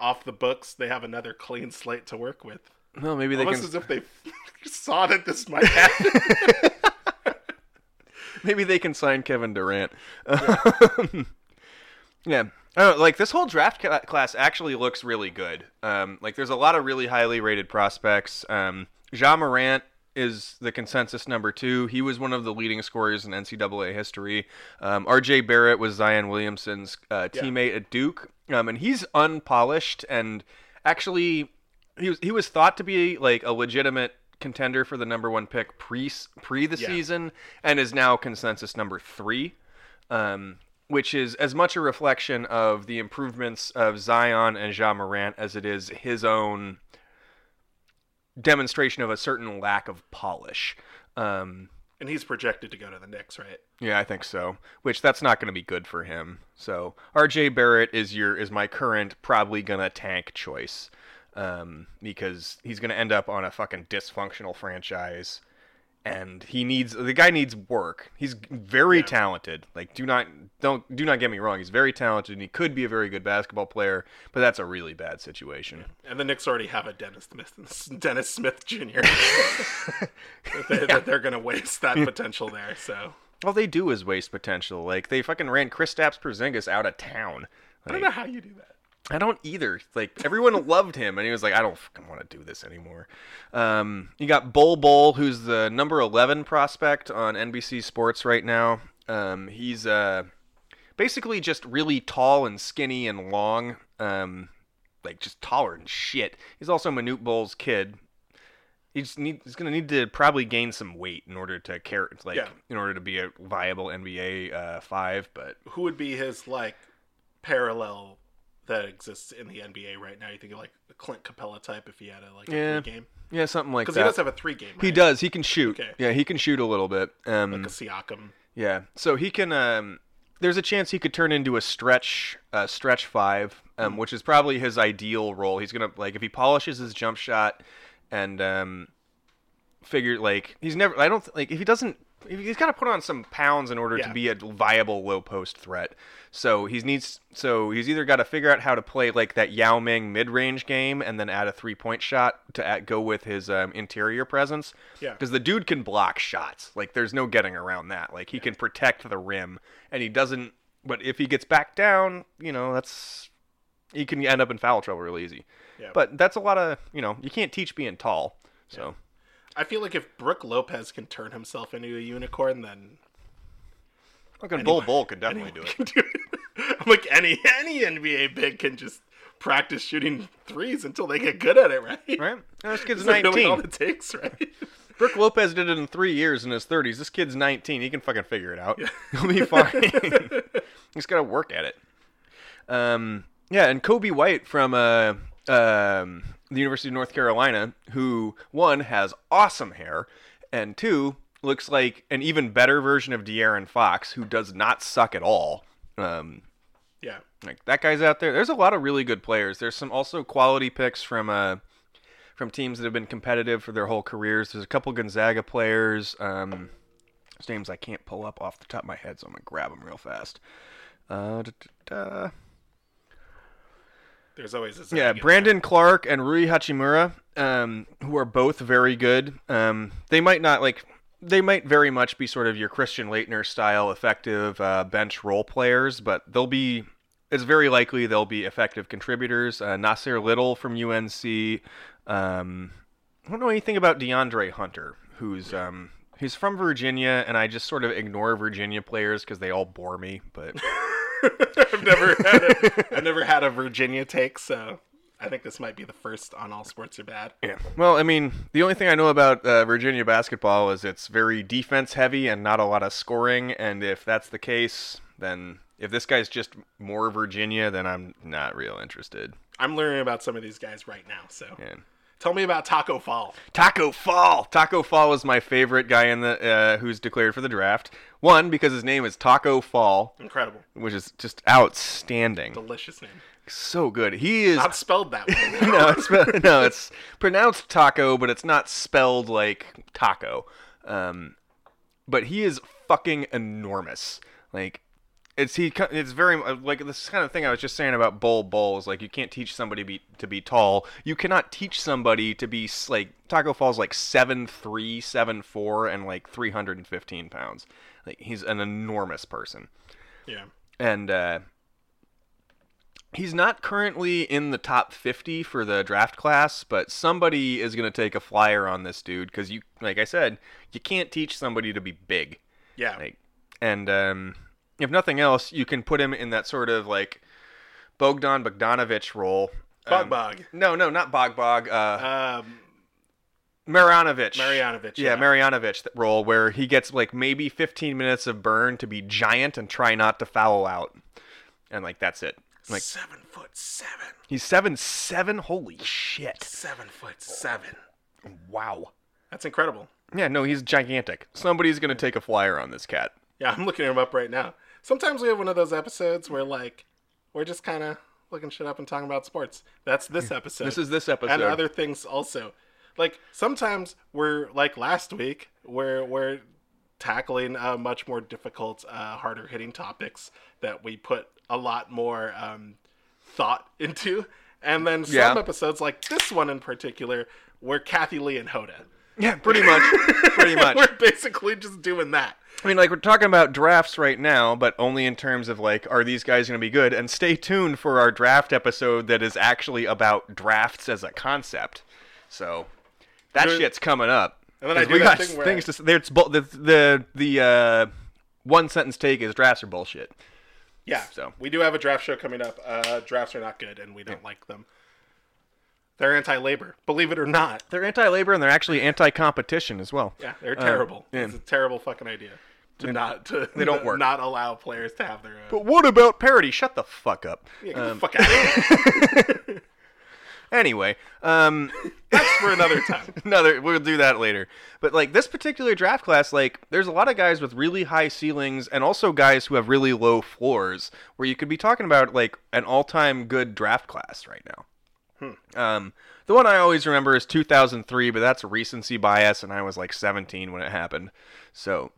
off the books. They have another clean slate to work with. Well, maybe they Almost can. as if they [laughs] saw that this might happen. [laughs] Maybe they can sign Kevin Durant. yeah. Oh, like this whole draft class actually looks really good. Um, like there's a lot of really highly rated prospects. Um, Ja Morant is the consensus number two. He was one of the leading scorers in NCAA history. Um, R.J. Barrett was Zion Williamson's uh, Yeah. teammate at Duke, um, and he's unpolished and actually he was he was thought to be like a legitimate contender for the number one pick pre pre the Yeah. season, and is now consensus number three. Um, which is as much a reflection of the improvements of Zion and Ja Morant as it is his own demonstration of a certain lack of polish. Um, And he's projected to go to the Knicks, right? yeah, I think so. Which that's not going to be good for him. So R.J. Barrett is your is my current probably gonna tank choice, um, because he's gonna end up on a fucking dysfunctional franchise, and he needs the guy needs work. He's very Yeah. talented. Like do not don't do not get me wrong. He's very talented and he could be a very good basketball player, but that's a really bad situation. And the Knicks already have a Dennis Smith, [laughs] Dennis Smith Jr. [laughs] they, that they're going to waste that potential there. So All they do is waste potential. Like they fucking ran Kristaps Porzingis out of town. I don't know how you do that. I don't either. Like everyone loved him, and he was like, "I don't fucking want to do this anymore." Um, you got Bol Bol, who's the number eleven prospect on NBC Sports right now. Um, he's uh, basically just really tall and skinny and long, um, like just taller than shit. He's also Manute Bol's kid. He's need, he's gonna need to probably gain some weight in order to care, like Yeah. in order to be a viable NBA uh, five. But Who would be his like parallel that exists in the NBA right now? You think of like the Clint Capela type if he had a like a Yeah. three game yeah, something like that. because he does have a three game. Right? He does. He can shoot. Okay. Yeah, he can shoot a little bit. Um, like a Siakam. yeah. So he can. Um, there's a chance he could turn into a stretch, uh, stretch five, um, which is probably his ideal role. He's gonna like if he polishes his jump shot, and um, figure like he's never. I don't like if he doesn't. He's got to put on some pounds in order Yeah. to be a viable low post threat. So he needs. So he's either got to figure out how to play like that Yao Ming mid range game, and then add a three point shot to add, go with his um, interior presence. Yeah. Because the dude can block shots. Like there's no getting around that. Like he can protect the rim, and he doesn't. But if he gets back down, you know that's he can end up in foul trouble real easy. Yeah. But that's a lot of you know you can't teach being tall. So I feel like if Brook Lopez can turn himself into a unicorn, then fucking Bol Bol could definitely do [laughs] it. do it. [laughs] I'm like any any NBA big can just practice shooting threes until they get good at it, right? Right? And this [laughs] kid's that really all 19. it takes, right? Brook Lopez did it in three years in his 30s. This kid's 19. He can fucking figure it out. He'll be fine. He's got to work at it. Um, yeah, and Coby White from uh, um, the University of North Carolina, who one has awesome hair, and two looks like an even better version of De'Aaron Fox, who does not suck at all. Um, yeah. like that guy's out there. There's a lot of really good players. There's some also quality picks from uh from teams that have been competitive for their whole careers. There's a couple Gonzaga players. Um, names I can't pull up off the top of my head, so I'm gonna grab them real fast. Uh, da, da, da. There's always a Yeah, Brandon Clarke and Rui Hachimura, um, who are both very good. Um, they might not like. They might very much be sort of your Christian Laettner style effective uh, bench role players, but they'll be. It's very likely they'll be effective contributors. Uh, Nassir Little from UNC. Um, I don't know anything about DeAndre Hunter, who's um, he's from Virginia, and I just sort of ignore Virginia players because they all bore me. But [laughs] [laughs] I've never had a, [laughs] I've never had a Virginia take, so I think this might be the first on All Sports Are Bad. Yeah. Well, I mean, the only thing I know about uh, Virginia basketball is it's very defense heavy and not a lot of scoring. And if that's the case, then if this guy's just more Virginia, then I'm not real interested. I'm learning about some of these guys right now, so Yeah. Tell me about Taco Fall. Taco Fall. Taco Fall is my favorite guy in the uh, who's declared for the draft. One because his name is Taco Fall, Incredible. which is just outstanding. Delicious name. So good. He is Not spelled that way. [laughs] no, it's spe- no, it's pronounced taco, but it's not spelled like taco. Um, but he is fucking enormous. Like, it's he. It's very uh, like this kind of thing I was just saying about Bol Bols. Like, you can't teach somebody be, to be tall. You cannot teach somebody to be like Taco Fall's like seven three, seven four, and like three hundred and fifteen pounds. Like, he's an enormous person yeah. and uh, He's not currently in the top 50 for the draft class, but somebody is going to take a flyer on this dude because you, like I said, you can't teach somebody to be big. Yeah. Like, and um, if nothing else, you can put him in that sort of like Bogdan Bogdanovich role. Bog Um, Bog. No, no, not Bog Bog. Uh, Um, Marjanovic. Marjanovic, Yeah, yeah. Marjanovic role where he gets like maybe 15 minutes of burn to be giant and try not to foul out, and like that's it. Like seven foot seven. he's seven seven. Holy shit! Seven foot seven. Wow. That's incredible. Yeah, no, he's gigantic. Somebody's gonna take a flyer on this cat. Yeah, I'm looking him up right now. Sometimes we have one of those episodes where like we're just kind of looking shit up and talking about sports. That's this episode. This is this episode. and other things also. Like sometimes we're like last week where we're tackling uh, much more difficult, uh, harder hitting topics that we put a lot more um, thought [laughs] into, and then some Yeah. episodes like this one in particular, where Kathy Lee and Hoda. Yeah, pretty much. pretty [laughs] much. we're basically just doing that. I mean, like we're talking about drafts right now, but only in terms of like, are these guys going to be good? And stay tuned for our draft episode that is actually about drafts as a concept. So that Good. shit's coming up. And then I do we got thing where things to say. There's bu- the the the uh, one sentence take is drafts are bullshit. Yeah. So. we do have a draft show coming up. Uh, drafts are not good, and we don't like them. They're anti-labor, believe it or not. They're anti-labor and they're actually anti-competition as well. Yeah, they're terrible. Uh. It's a terrible fucking idea to not to they don't work. Not allow players to have their own. But what about parity? Shut the fuck up. Yeah, get the fuck out of here. [laughs] Anyway, um, [laughs] That's for another time. [laughs] another we'll do that later but like this particular draft class like there's a lot of guys with really high ceilings and also guys who have really low floors where you could be talking about like an all-time good draft class right now um, the one i always remember is 2003 but that's recency bias and i was like 17 when it happened so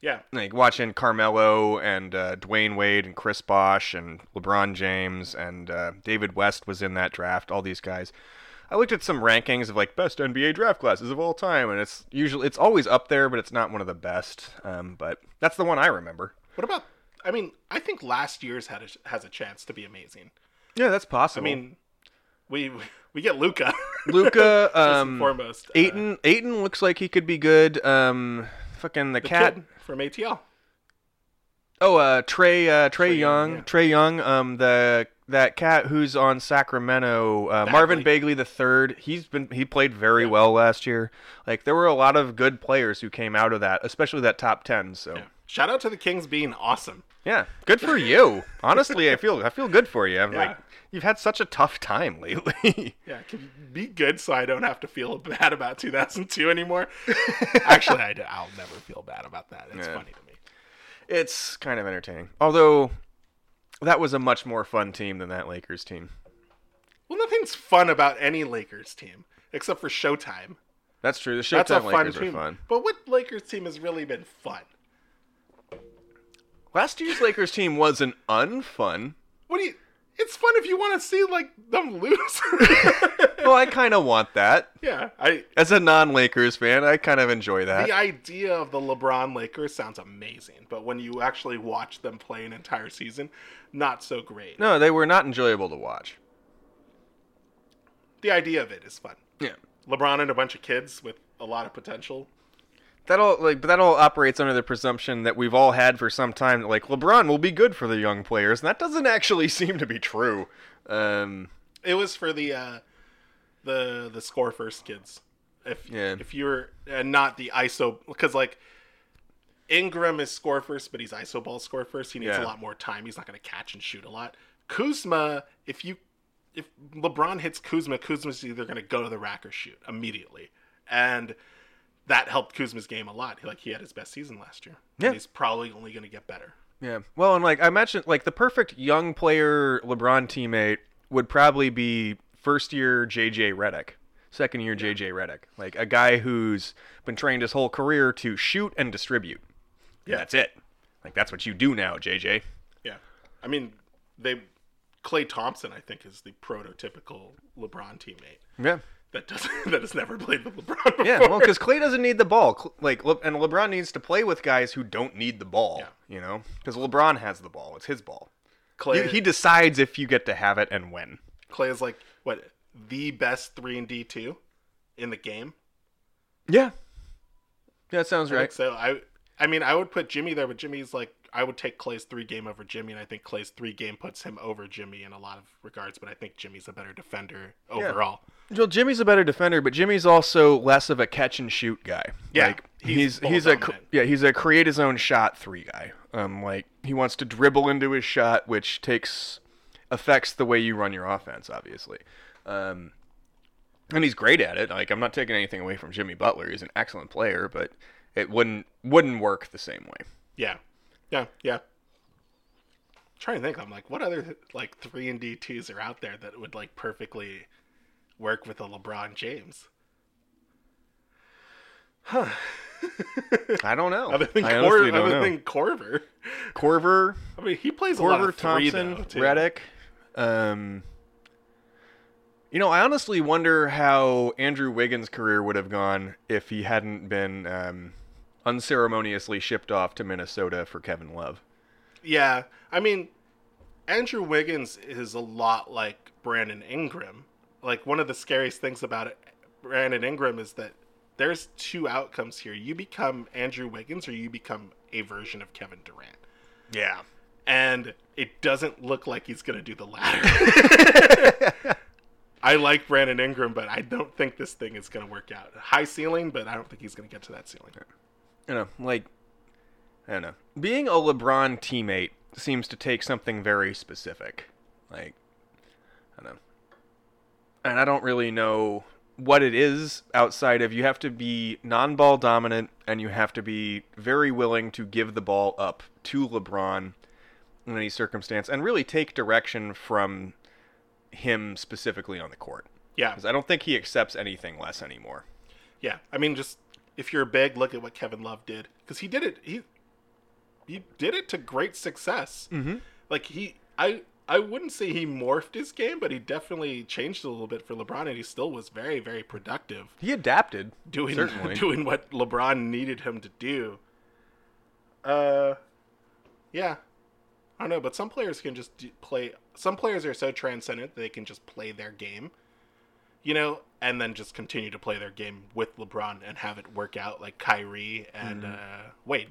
Yeah, like watching Carmelo and uh, Dwyane Wade and Chris Bosh and LeBron James and uh, David West was in that draft. All these guys. I looked at some rankings of like best NBA draft classes of all time, and it's usually it's always up there, but it's not one of the best. Um, but that's the one I remember. What about? I mean, I think last year's had a, has a chance to be amazing. Yeah, that's possible. I mean, we we get Luka. [laughs] Luka, First and um, foremost. uh, Ayton, Ayton looks like he could be good. Um, fucking the, the cat. from ATL. Oh, uh, Trae, uh, Trey, Trae Young, Young, yeah. Trae Young, um, the that cat who's on Sacramento, uh, Marvin Bagley the third. He's been he played very well last year. Like there were a lot of good players who came out of that, especially that top ten. So yeah, Shout out to the Kings being awesome. Yeah, good for you. Honestly, I feel I feel good for you. I'm Yeah. like you've had such a tough time lately. [laughs] Yeah, can be good so I don't have to feel bad about 2002 anymore? [laughs] Actually, I, will never feel bad about that. It's Yeah. funny to me. it's kind of entertaining, although that was a much more fun team than that Lakers team. Well, nothing's fun about any Lakers team except for Showtime. That's true. The That's a Showtime fun Lakers team. are fun. But what Lakers team has really been fun? Last year's Lakers team wasn't unfun. What do you? It's fun if you want to see like them lose. [laughs] well, I kind of want that. yeah, I. As a non-Lakers fan, I kind of enjoy that. The idea of the LeBron Lakers sounds amazing, but when you actually watch them play an entire season, not so great. No, they were not enjoyable to watch. The idea of it is fun. Yeah. LeBron and a bunch of kids with a lot of potential. That all like, but that all operates under the presumption that we've all had for some time that like LeBron will be good for the young players, and that doesn't [laughs] actually seem to be true. Um, It was for the uh, the the score first kids. If Yeah. if you're and not the ISO because like Ingram is score first, but he's ISO ball score first. He needs Yeah. a lot more time. He's not going to catch and shoot a lot. Kuzma, if you if LeBron hits Kuzma, Kuzma's either going to go to the rack or shoot immediately, and that helped Kuzma's game a lot. Like he had his best season last year. Yeah. and he's probably only going to get better. yeah. Well, and like I mentioned, like the perfect young player LeBron teammate would probably be first year JJ Redick, second year JJ Redick, like a guy who's been trained his whole career to shoot and distribute. Yeah, Yeah. that's it. Like that's what you do now, JJ. Yeah, I mean, they Klay Thompson, I think, is the prototypical LeBron teammate Yeah. That doesn't [laughs] that has never played with LeBron before. Yeah, well, because Klay doesn't need the ball. Like, and LeBron needs to play with guys who don't need the ball. Yeah. You know, because LeBron has the ball; it's his ball. Klay, he, he decides if you get to have it and when. Klay is like what the best three and D two in the game. Yeah. Yeah, that sounds I right. so. I I mean I would put Jimmy there, but Jimmy's like I would take Klay's three game over Jimmy, and I think Klay's three game puts him over Jimmy in a lot of regards. But I think Jimmy's a better defender overall. Well, Jimmy's a better defender, but Jimmy's also less of a catch and shoot guy. Yeah, like, he's he's he's, a yeah he's a create his own shot three guy. Um, like he wants to dribble into his shot, which takes affects the way you run your offense, obviously. Um, and he's great at it. Like I'm not taking anything away from Jimmy Butler. He's an excellent player, but it wouldn't wouldn't work the same way. Yeah, yeah, yeah. I'm trying to think, I'm like, what other like three and D twos are out there that would like perfectly work with a LeBron James? Huh. I don't know. [laughs] Other than, I Cor- other know. than Korver. Korver, I mean, he plays a lot of three Thompson, though. Too. Redick. Um, you know, I honestly wonder how Andrew Wiggins' career would have gone if he hadn't been um, unceremoniously shipped off to Minnesota for Kevin Love. Yeah, I mean, Andrew Wiggins is a lot like Brandon Ingram. Like one of the scariest things about it, Brandon Ingram is that there's two outcomes here. You become Andrew Wiggins, or you become a version of Kevin Durant. Yeah. and it doesn't look like he's going to do the latter. [laughs] I like Brandon Ingram, but I don't think this thing is going to work out. High ceiling, but I don't think he's going to get to that ceiling. You know, like, I don't know. Being a LeBron teammate seems to take something very specific. Like, I don't know. And I don't really know what it is outside of you have to be non ball dominant and you have to be very willing to give the ball up to LeBron in any circumstance and really take direction from him specifically on the court. Yeah, Because I don't think he accepts anything less anymore. yeah. I mean, just if you're big, look at what Kevin Love did because he did it. He he did it to great success. Mm-hmm. Like he, I I wouldn't say he morphed his game, but he definitely changed a little bit for LeBron, and he still was very very productive. He adapted. doing Certainly. [laughs] doing what LeBron needed him to do. Uh, yeah, I don't know, but some players can just play. Some players are so transcendent they can just play their game, you know, and then just continue to play their game with LeBron and have it work out, like Kyrie and Mm-hmm. uh, Wade.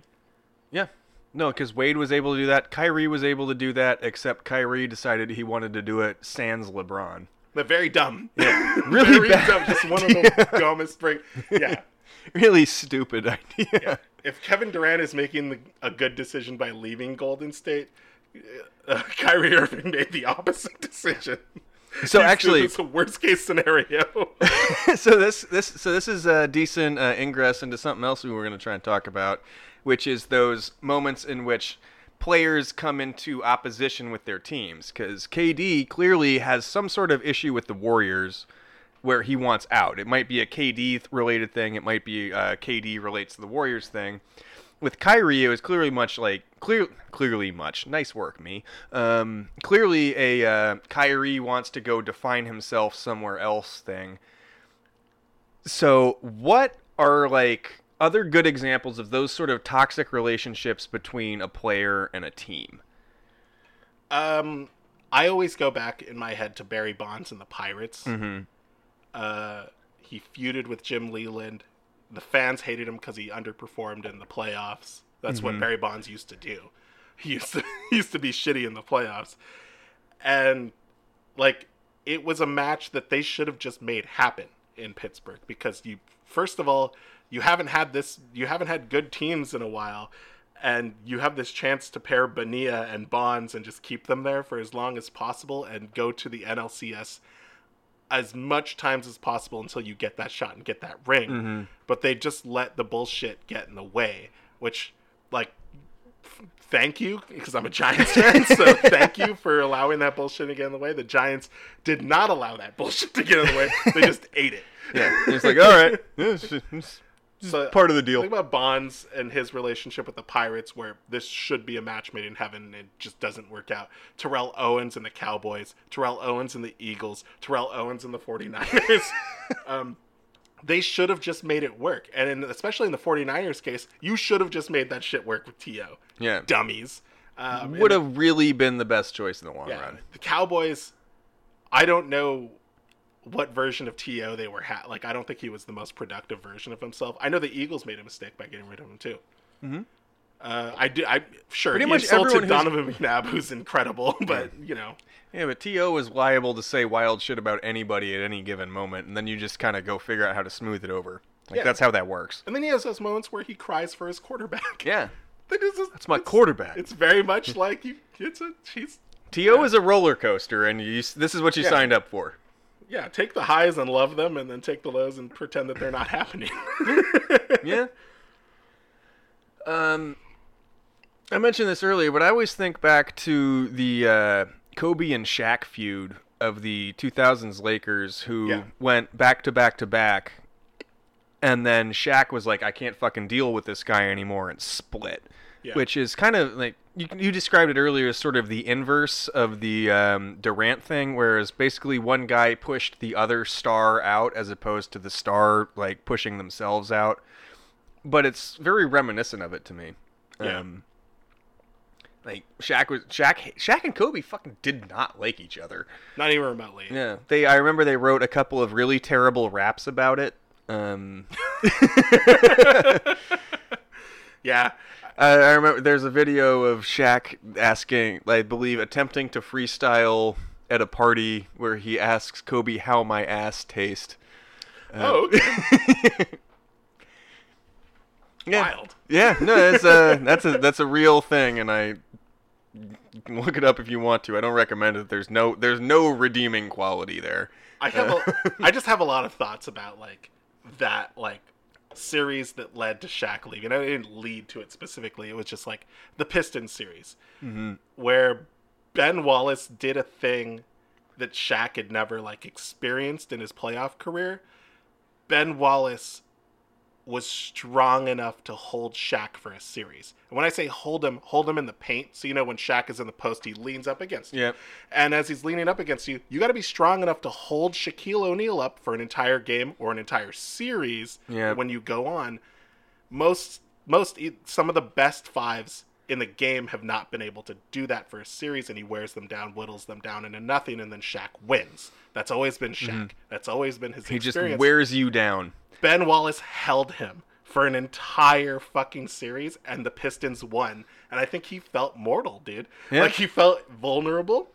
Yeah. No, because Wade was able to do that. Kyrie was able to do that, except Kyrie decided he wanted to do it sans LeBron. But very dumb. Yeah. [laughs] Really very bad dumb. Just one of the [laughs] dumbest bring. Yeah. [laughs] Really stupid idea. yeah. If Kevin Durant is making the, a good decision by leaving Golden State, uh, Kyrie Irving made the opposite decision. [laughs] So actually- it's a worst case scenario. [laughs] so this this so this is a decent uh, ingress into something else we were going to try and talk about, which is those moments in which players come into opposition with their teams. Because KD clearly has some sort of issue with the Warriors, where he wants out. It might be a KD related thing. It might be uh, KD relates to the Warriors thing. With Kyrie, it was clearly much like clear, clearly much. Nice work, me. Um, clearly, a uh, Kyrie wants to go define himself somewhere else thing. So, what are like other good examples of those sort of toxic relationships between a player and a team? um, I always go back in my head to Barry Bonds and the Pirates. Mm-hmm. Uh, he feuded with Jim Leyland. The fans hated him because he underperformed in the playoffs. That's what mm-hmm. Barry Bonds used to do. [laughs] He used to he used to be shitty in the playoffs, and like it was a match that they should have just made happen in Pittsburgh because you first of all you haven't had this you haven't had good teams in a while and you have this chance to pair Bonilla and Bonds and just keep them there for as long as possible and go to the NLCS as much times as possible until you get that shot and get that ring. Mm-hmm. But they just let the bullshit get in the way, which like f- thank you because I'm a Giants fan, so [laughs] thank you for allowing that bullshit to get in the way. The Giants did not allow that bullshit to get in the way. They just ate it. Yeah, it's like all right, [laughs] just- So part of the deal. Think about Bonds and his relationship with the Pirates, where this should be a match made in heaven, and it just doesn't work out. Terrell Owens and the Cowboys, Terrell Owens and the Eagles, Terrell Owens and the 49ers. [laughs] um, they should have just made it work. And in, especially in the 49ers case, you should have just made that shit work with T.O. Yeah. Dummies. Um, Would have really been the best choice in the long yeah, run. the Cowboys. I don't know what version of T.O. they were ha- like. I don't think he was the most productive version of himself. I know the Eagles made a mistake by getting rid of him too. Mhm. Uh, I do. I sure Pretty he much insulted everyone who's- Donovan [laughs] McNabb, who's incredible, but you know, Yeah, but T.O. is liable to say wild shit about anybody at any given moment, and then you just kind of go figure out how to smooth it over. Like Yeah. that's how that works. and then he has those moments where he cries for his quarterback. Yeah, [laughs] That is just- that's my it's- quarterback. It's very much like you. It's a. He's T.O. is a roller coaster, and you, this is what you Yeah. signed up for. Yeah. Take the highs and love them, and then take the lows and pretend that they're not happening. [laughs] yeah. Um, I mentioned this earlier, but I always think back to the uh, Kobe and Shaq feud of the 2000s Lakers, who Yeah. went back to back to back, and then Shaq was like, "I can't fucking deal with this guy anymore," and split. Yeah. Which is kind of like you, you described it earlier as sort of the inverse of the um, Durant thing, whereas basically one guy pushed the other star out as opposed to the star like pushing themselves out but it's very reminiscent of it to me. Yeah. Um, like Shaq was Shaq Shaq and Kobe fucking did not like each other. not even remotely. Yeah. They I remember they wrote a couple of really terrible raps about it. Um [laughs] Yeah. I, I remember there's a video of Shaq asking I believe attempting to freestyle at a party where he asks Kobe how my ass taste. Oh, okay. [laughs] Yeah. wild. Yeah, no, it's uh [laughs] that's a that's a real thing, and I look it up if you want to. I don't recommend it. There's no there's no redeeming quality there. I have a, [laughs] I just have a lot of thoughts about like that like series that led to Shaq leaving. I didn't lead to it specifically. It was just like the Pistons series Mm-hmm. where Ben Wallace did a thing that Shaq had never like experienced in his playoff career. Ben Wallace was strong enough to hold Shaq for a series. And when I say hold him, hold him in the paint. So you know when Shaq is in the post, he leans up against you. Yep. And as he's leaning up against you, you got to be strong enough to hold Shaquille O'Neal up for an entire game or an entire series Yeah. when you go on. Most most some of the best fives in the game have not been able to do that for a series, and he wears them down, whittles them down into nothing, and then Shaq wins. That's always been Shaq. That's always been his Mm-hmm. He just wears you down. Ben Wallace held him for an entire fucking series, and the Pistons won. And I think he felt mortal, dude. Yeah. Like he felt vulnerable.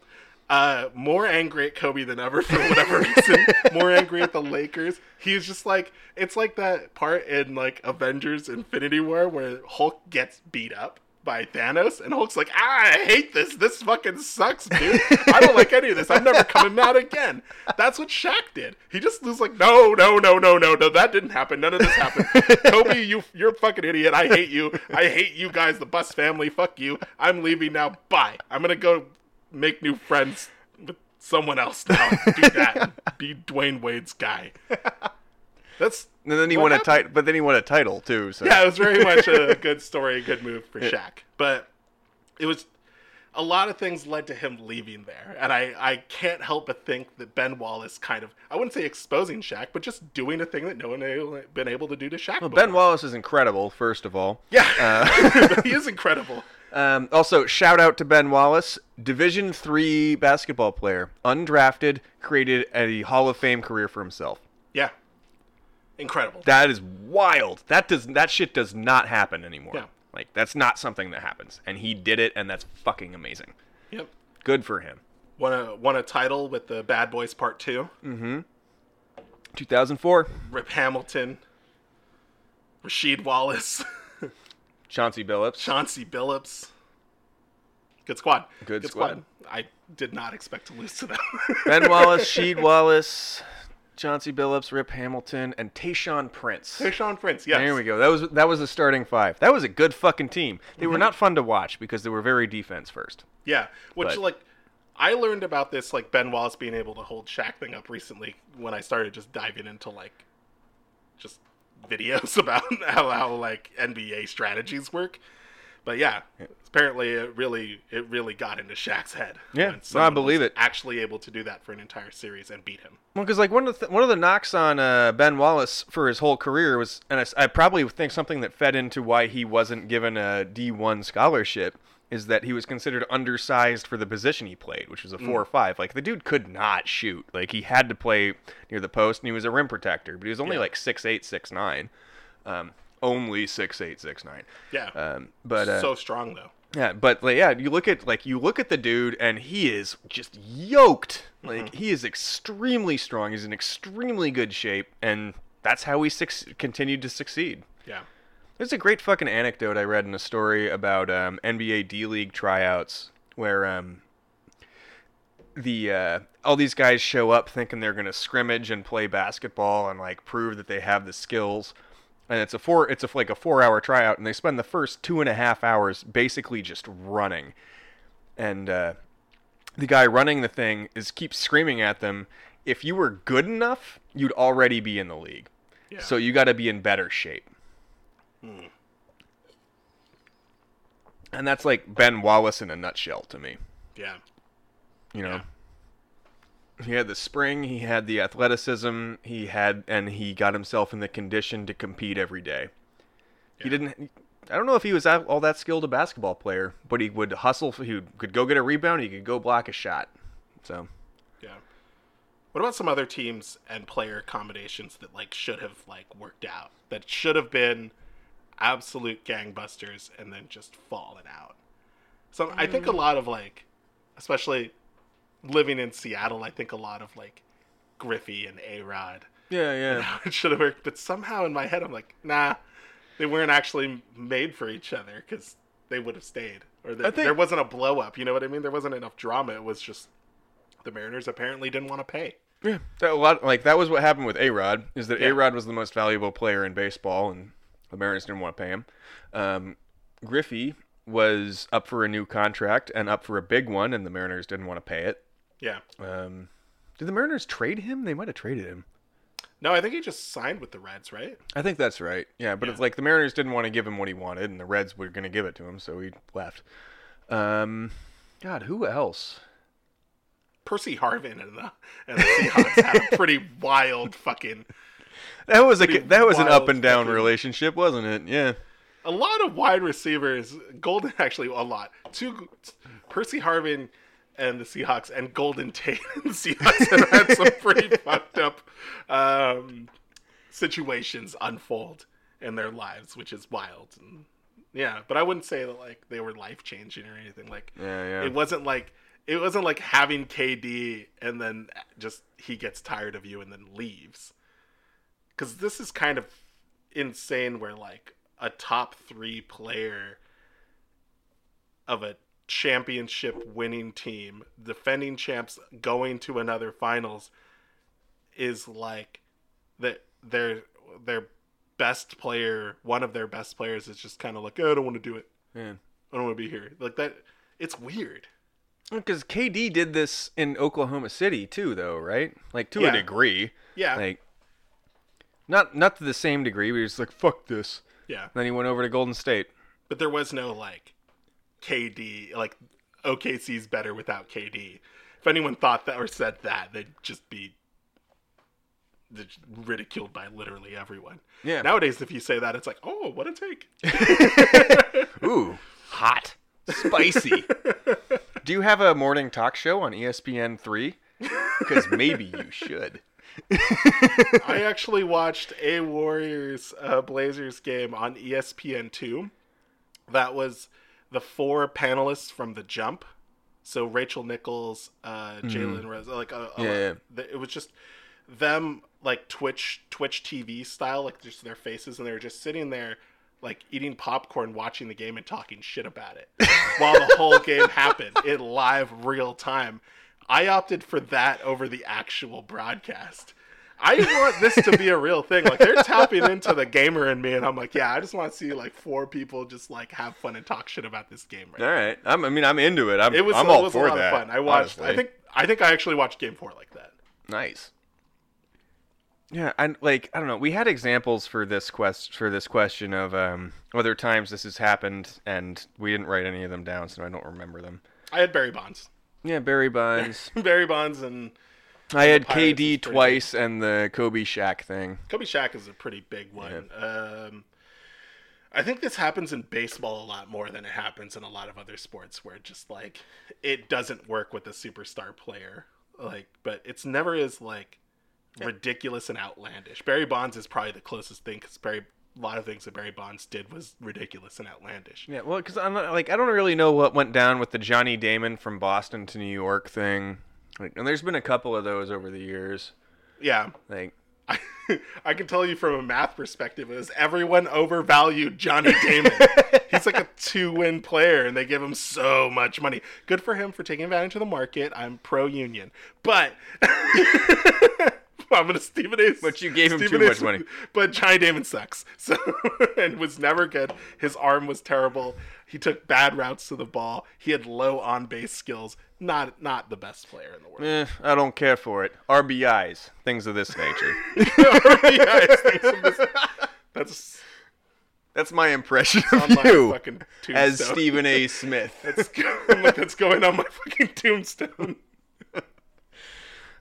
Uh, more angry at Kobe than ever for whatever [laughs] reason. more angry at the Lakers. He's just like it's like that part in like Avengers Infinity War where Hulk gets beat up by Thanos, and Hulk's like, ah, I hate this. This fucking sucks, dude. I don't like any of this. I'm never coming out again. That's what Shaq did. He just was like, no, no, no, no, no, no. That didn't happen. None of this happened. Kobe, you, you're a fucking idiot. I hate you. I hate you guys, the Buss family. Fuck you. I'm leaving now. Bye. I'm gonna go make new friends with someone else now. Do that. Be Dwyane Wade's guy. [laughs] That's And then he What won a title, but then he won a title too. So yeah, it was very much a [laughs] good story, a good move for Shaq. But it was a lot of things led to him leaving there, and I I can't help but think that Ben Wallace kind of I wouldn't say exposing Shaq, but just doing a thing that no one had been able to do to Shaq. Well. Ben Wallace is incredible. First of all, yeah, Uh, [laughs] he is incredible. Um, also, shout out to Ben Wallace, Division three basketball player, undrafted, created a Hall of Fame career for himself. Yeah, incredible. That is wild. That does that shit does not happen anymore. Yeah. Like that's not something that happens, and he did it, and that's fucking amazing. Yep. Good for him. Won a won a title with the Bad Boys Part Two. Mm-hmm. 2004, Rip Hamilton, Rasheed Wallace, [laughs] Chauncey Billups. Chauncey Billups. Good squad. Good squad. I did not expect to lose to them. ben Wallace, [laughs] Sheed Wallace, Chauncey Billups, Rip Hamilton, and Tayshaun Prince. Tayshaun Prince, yes. There we go. That was that was the starting five. That was a good fucking team. They Mm-hmm. were not fun to watch because they were very defense first. Yeah, which But- like I learned about this like Ben Wallace being able to hold Shaq thing up recently when I started just diving into like just videos [laughs] about how, how like NBA strategies work. But yeah, apparently it really it really got into Shaq's head. Yeah, no, I believe was it. Actually able to do that for an entire series and beat him. Well, because like one of the th- one of the knocks on uh, Ben Wallace for his whole career was, and I probably think something that fed into why he wasn't given a D one scholarship is that he was considered undersized for the position he played, which was a four or five. Like the dude could not shoot. Like he had to play near the post, and he was a rim protector, but he was only Yeah. like six eight, six nine. Um, only six eight, six nine. Yeah. Um, but uh, so strong though. yeah, but like, yeah, you look at like you look at the dude, and he is just yoked. Like he is extremely strong. He's in extremely good shape, and that's how he suc- continued to succeed. Yeah. There's a great fucking anecdote I read in a story about um, NBA D League tryouts where um, the uh, all these guys show up thinking they're gonna scrimmage and play basketball and like prove that they have the skills. And it's a four it's a like a four hour tryout and they spend the first two and a half hours basically just running. And uh, the guy running the thing is keeps screaming at them, if you were good enough, you'd already be in the league. Yeah. So you gotta be in better shape. And that's like Ben Wallace in a nutshell to me. Yeah. You know, Yeah. He had the spring, he had the athleticism, he had, and he got himself in the condition to compete every day. He didn't. I don't know if he was all that skilled a basketball player, but he would hustle. He could go get a rebound. He could go block a shot. So Yeah. What about some other teams and player combinations that like should have like worked out? That should have been absolute gangbusters and then just fallen out. So I think a mm. lot of like especially living in Seattle, I think a lot of like Griffey and A Rod yeah, yeah. [laughs] it should have worked, but somehow in my head I'm like, nah, they weren't actually made for each other because they would have stayed, or the, I think- there wasn't a blow up. You know what I mean? There wasn't enough drama. It was just the Mariners apparently didn't want to pay. Yeah, that, a lot like that was what happened with A Rod. Is that Yeah. A Rod was the most valuable player in baseball, and the Mariners didn't want to pay him. Um, Griffey was up for a new contract and up for a big one, and the Mariners didn't want to pay it. Yeah. Um, did the Mariners trade him? They might have traded him. No, I think he just signed with the Reds, right? I think that's right. Yeah, but Yeah. it's like the Mariners didn't want to give him what he wanted, and the Reds were going to give it to him, so he left. Um, God, who else? Percy Harvin and the and the Seahawks had a pretty [laughs] wild fucking That was a that was an up and down fucking- relationship, wasn't it? Yeah. a lot of wide receivers. Golden [laughs] actually a lot. Two Percy Harvin and the Seahawks and Golden Tate and the Seahawks have had some pretty [laughs] fucked up um, situations unfold in their lives, which is wild. And, yeah, but I wouldn't say that like they were life changing or anything. Like Yeah, yeah. it wasn't like it wasn't like having KD and then just he gets tired of you and then leaves. Because this is kind of insane, where like a top three player of a championship winning team, defending champs, going to another finals, is like that their their best player, one of their best players, is just kind of like, oh, I don't want to do it. Man. I don't want to be here. Like that. It's weird. Because KD did this in Oklahoma City too, though, right? Like to Yeah. a degree. Yeah. Like, not not to the same degree. But he was like, "Fuck this." yeah. Then he went over to Golden State. But there was no like KD, like OKC's better without KD. If anyone thought that or said that, they'd just be they're ridiculed by literally everyone. Yeah. Nowadays, if you say that, it's like, oh, what a take. [laughs] Ooh, hot, spicy. [laughs] Do you have a morning talk show on ESPN three? Because maybe you should. [laughs] I actually watched a Warriors uh, Blazers game on ESPN two. That was the four panelists from the jump. So Rachel Nichols, uh, Jalen Rose, like uh, Yeah, yeah. the- it was just them like Twitch Twitch TV style, like just their faces, and they were just sitting there like eating popcorn, watching the game and talking shit about it [laughs] while the whole game happened in live real time. I opted for that over the actual broadcast. I want this to be a real thing. Like they're tapping into the gamer in me, and I'm like, yeah, I just want to see like four people just like have fun and talk shit about this game. Right? All right. I'm, I mean, I'm into it. I'm, It was, I'm it all was for a lot that. of fun. I watched. I think. I think I actually watched Game Four like that. Nice. Yeah, and like I don't know, we had examples for this quest for this question of um, other times this has happened, and we didn't write any of them down, so I don't remember them. I had Barry Bonds, Yeah, Barry Bonds. [laughs] Barry Bonds, and I had Pirates KD twice and the Kobe Shaq thing. Kobe Shaq is a pretty big one. Um, I think this happens in baseball a lot more than it happens in a lot of other sports where just like it doesn't work with a superstar player. Like, but it's never as like ridiculous and outlandish. Barry Bonds is probably the closest thing because Barry a lot of things that Barry Bonds did was ridiculous and outlandish. Yeah, well, because I'm not, like I don't really know what went down with the Johnny Damon from Boston to New York thing, like, and there's been a couple of those over the years. Yeah, Like, I, [laughs] I can tell you from a math perspective is everyone overvalued Johnny Damon. [laughs] He's like a two-win player, and they give him so much money. Good for him for taking advantage of the market. I'm pro-union, but [laughs] I'm gonna Stephen A. But you gave him Stephen too A. much money. But Johnny Damon sucks, [laughs] so and was never good. His arm was terrible. He took bad routes to the ball. He had low on-base skills. Not not the best player in the world. eh, I don't care for it. RBIs, things of this nature. [laughs] Yeah, it's- [laughs] That's That's my impression on of my you as. Stephen A. Smith. That's, go- that's going on my fucking tombstone.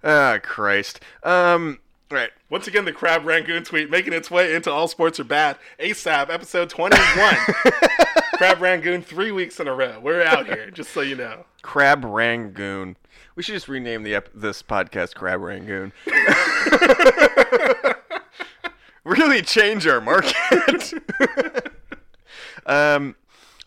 Ah, Christ. Um, right. Once again, the Crab Rangoon tweet making its way into All Sports Are Bad. ASAP, episode 21. [laughs] Crab Rangoon, three weeks in a row. We're out here, just so you know. Crab Rangoon. We should just rename the ep- this podcast Crab Rangoon. [laughs] really change our market. [laughs] um,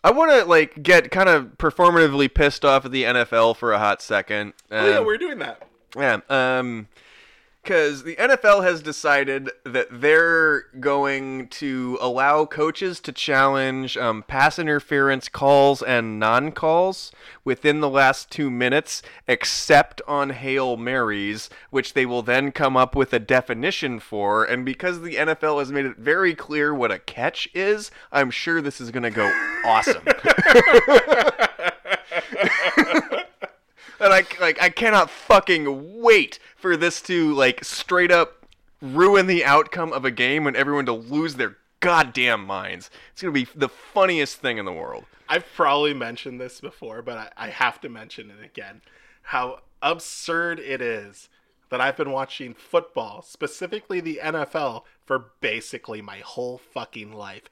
I want to like get kind of performatively pissed off at the NFL for a hot second. Oh, yeah, Um, we're doing that. Yeah. Um, because the NFL has decided that they're going to allow coaches to challenge um, pass interference calls and non calls within the last two minutes, except on Hail Marys, which they will then come up with a definition for. And because the NFL has made it very clear what a catch is, I'm sure this is going to go awesome. [laughs] [laughs] and I like I cannot fucking wait for this to like straight up ruin the outcome of a game and everyone to lose their goddamn minds. It's gonna be the funniest thing in the world. I've probably mentioned this before, but I, I have to mention it again. How absurd it is that I've been watching football, specifically the NFL, for basically my whole fucking life.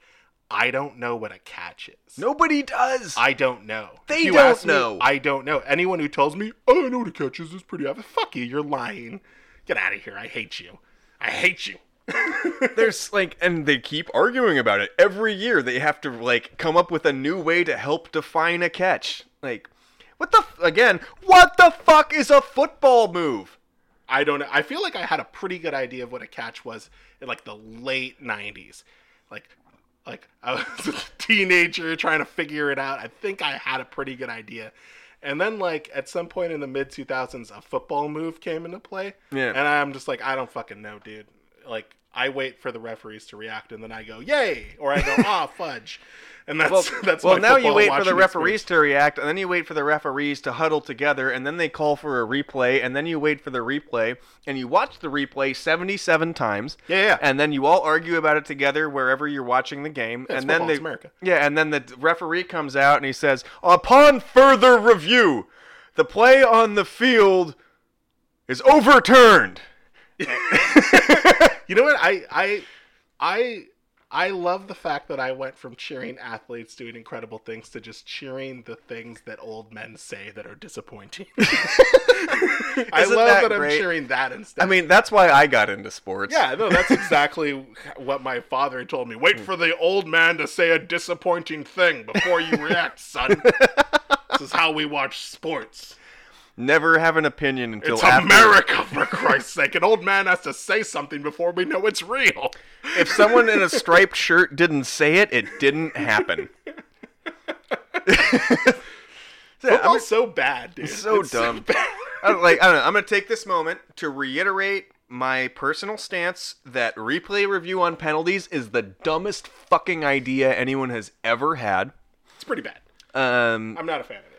I don't know what a catch is. Nobody does. I don't know. They don't ask me, know. I don't know. Anyone who tells me, oh, I know what a catch is, is pretty obvious. Fuck you, you're lying. Get out of here. I hate you. I hate you. [laughs] There's like, and they keep arguing about it every year. They have to like come up with a new way to help define a catch. Like, what the f- again? What the fuck is a football move? I don't know. I feel like I had a pretty good idea of what a catch was in like the late '90s. Like, like I was [laughs] a teenager trying to figure it out. I think I had a pretty good idea. And then, like at some point in the mid 2000s, a football move came into play. Yeah. And I'm just like, I don't fucking know, dude. Like, I wait for the referees to react, and then I go, "Yay!" or I go, [laughs] "Ah, fudge." And that's Well, [laughs] that's well now you wait for the referees experience. to react, and then you wait for the referees to huddle together, and then they call for a replay, and then you wait for the replay, and you watch the replay 77 times. Yeah, yeah. And then you all argue about it together wherever you're watching the game, Yeah, and then they, it's America. yeah, and then the referee comes out and he says, "Upon further review, the play on the field is overturned." [laughs] You know what? I I I I love the fact that I went from cheering athletes doing incredible things to just cheering the things that old men say that are disappointing. [laughs] [laughs] I love that that, I'm cheering that instead. I mean, that's why I got into sports. yeah, no, that's [laughs] exactly what my father told me. Wait for the old man to say a disappointing thing before you react, son. this is how we watch sports. Never have an opinion until It's after. America, for Christ's sake. An old man has to say something before we know it's real. If someone in a striped shirt didn't say it, it didn't happen. [laughs] Yeah, I'm so bad, dude. so It's dumb. bad. I like I don't know. I'm gonna take this moment to reiterate my personal stance that replay review on penalties is the dumbest fucking idea anyone has ever had. It's pretty bad. Um, I'm not a fan of it.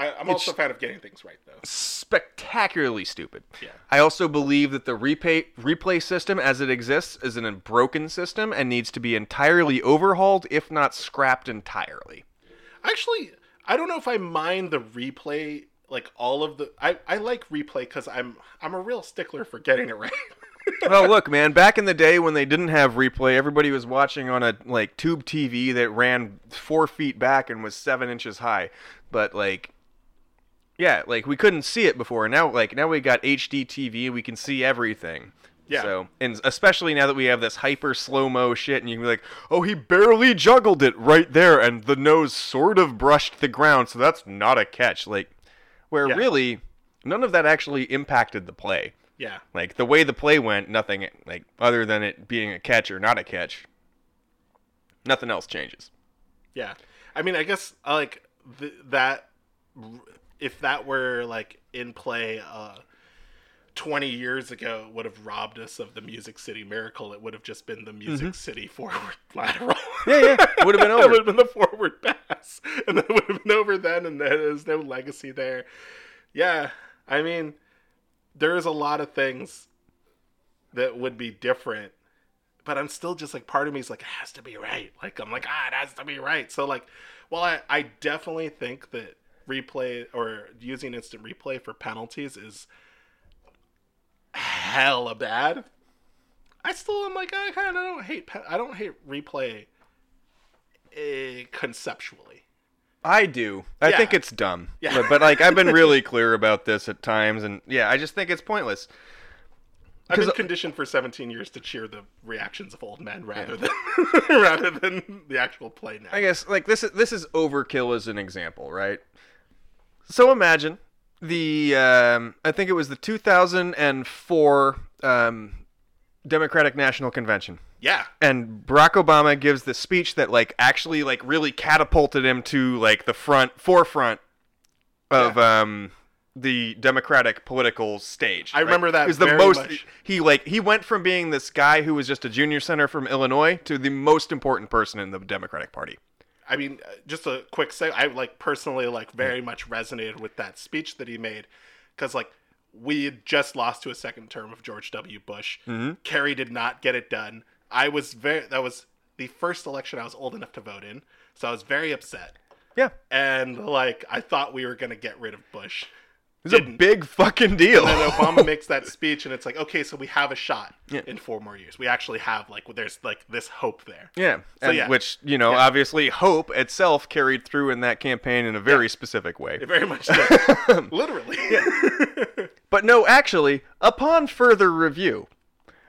I, I'm also a fan of getting things right, though. spectacularly stupid. Yeah. I also believe that the replay replay system as it exists is an broken system and needs to be entirely overhauled, if not scrapped entirely. Actually, I don't know if I mind the replay. Like all of the, I, I like replay because I'm I'm a real stickler for getting it right. [laughs] well, look, man. Back in the day when they didn't have replay, everybody was watching on a like tube TV that ran four feet back and was seven inches high. But like, yeah, like we couldn't see it before. Now, like now we got HD TV, we can see everything. Yeah. So, and especially now that we have this hyper slow mo shit, and you can be like, oh, he barely juggled it right there, and the nose sort of brushed the ground, so that's not a catch. Like, where Yeah. really none of that actually impacted the play. Yeah. Like the way the play went, nothing like other than it being a catch or not a catch. Nothing else changes. Yeah, I mean, I guess like th- that. If that were like in play uh, twenty years ago, it would have robbed us of the Music City Miracle. It would have just been the Music City forward [laughs] lateral. Mm-hmm. Yeah, yeah, it would have been [laughs] over. it would have been the forward pass, [laughs] and then it would have been over then, and there's no legacy there. Yeah, I mean, there's a lot of things that would be different, but I'm still just like part of me is like it has to be right. Like I'm like ah, it has to be right. So like, well, I I definitely think that replay or using instant replay for penalties is hella bad. I still am like I kind of don't hate I don't hate replay uh, conceptually. I do. I Yeah. think it's dumb. Yeah. But, but like I've been really [laughs] clear about this at times, and yeah, I just think it's pointless. I've been conditioned for 17 years to cheer the reactions of old men rather than [laughs] rather than the actual play now. I guess like this is this is overkill as an example, right? So imagine the um, I think it was the 2004 um, Democratic National Convention. yeah, and Barack Obama gives the speech that like actually like really catapulted him to like the front forefront of um the Democratic political stage. I remember that He was the most much. he like he went from being this guy who was just a junior senator from Illinois to the most important person in the Democratic Party. I mean, uh, just a quick say, I like personally like very much resonated with that speech that he made because like we had just lost to a second term of George W. Bush. Kerry did not get it done. I was very that was the first election I was old enough to vote in, so I was very upset. Yeah. And like I thought we were gonna get rid of Bush. It's a Didn't. big fucking deal. And then [laughs] Obama makes that speech, and it's like, okay, so we have a shot Yeah. in four more years. We actually have like there's like this hope there. Yeah, So, and yeah. which you know, Yeah. obviously, hope itself carried through in that campaign in a very specific way. It very much did. [laughs] Literally. [laughs] But no, actually, upon further review,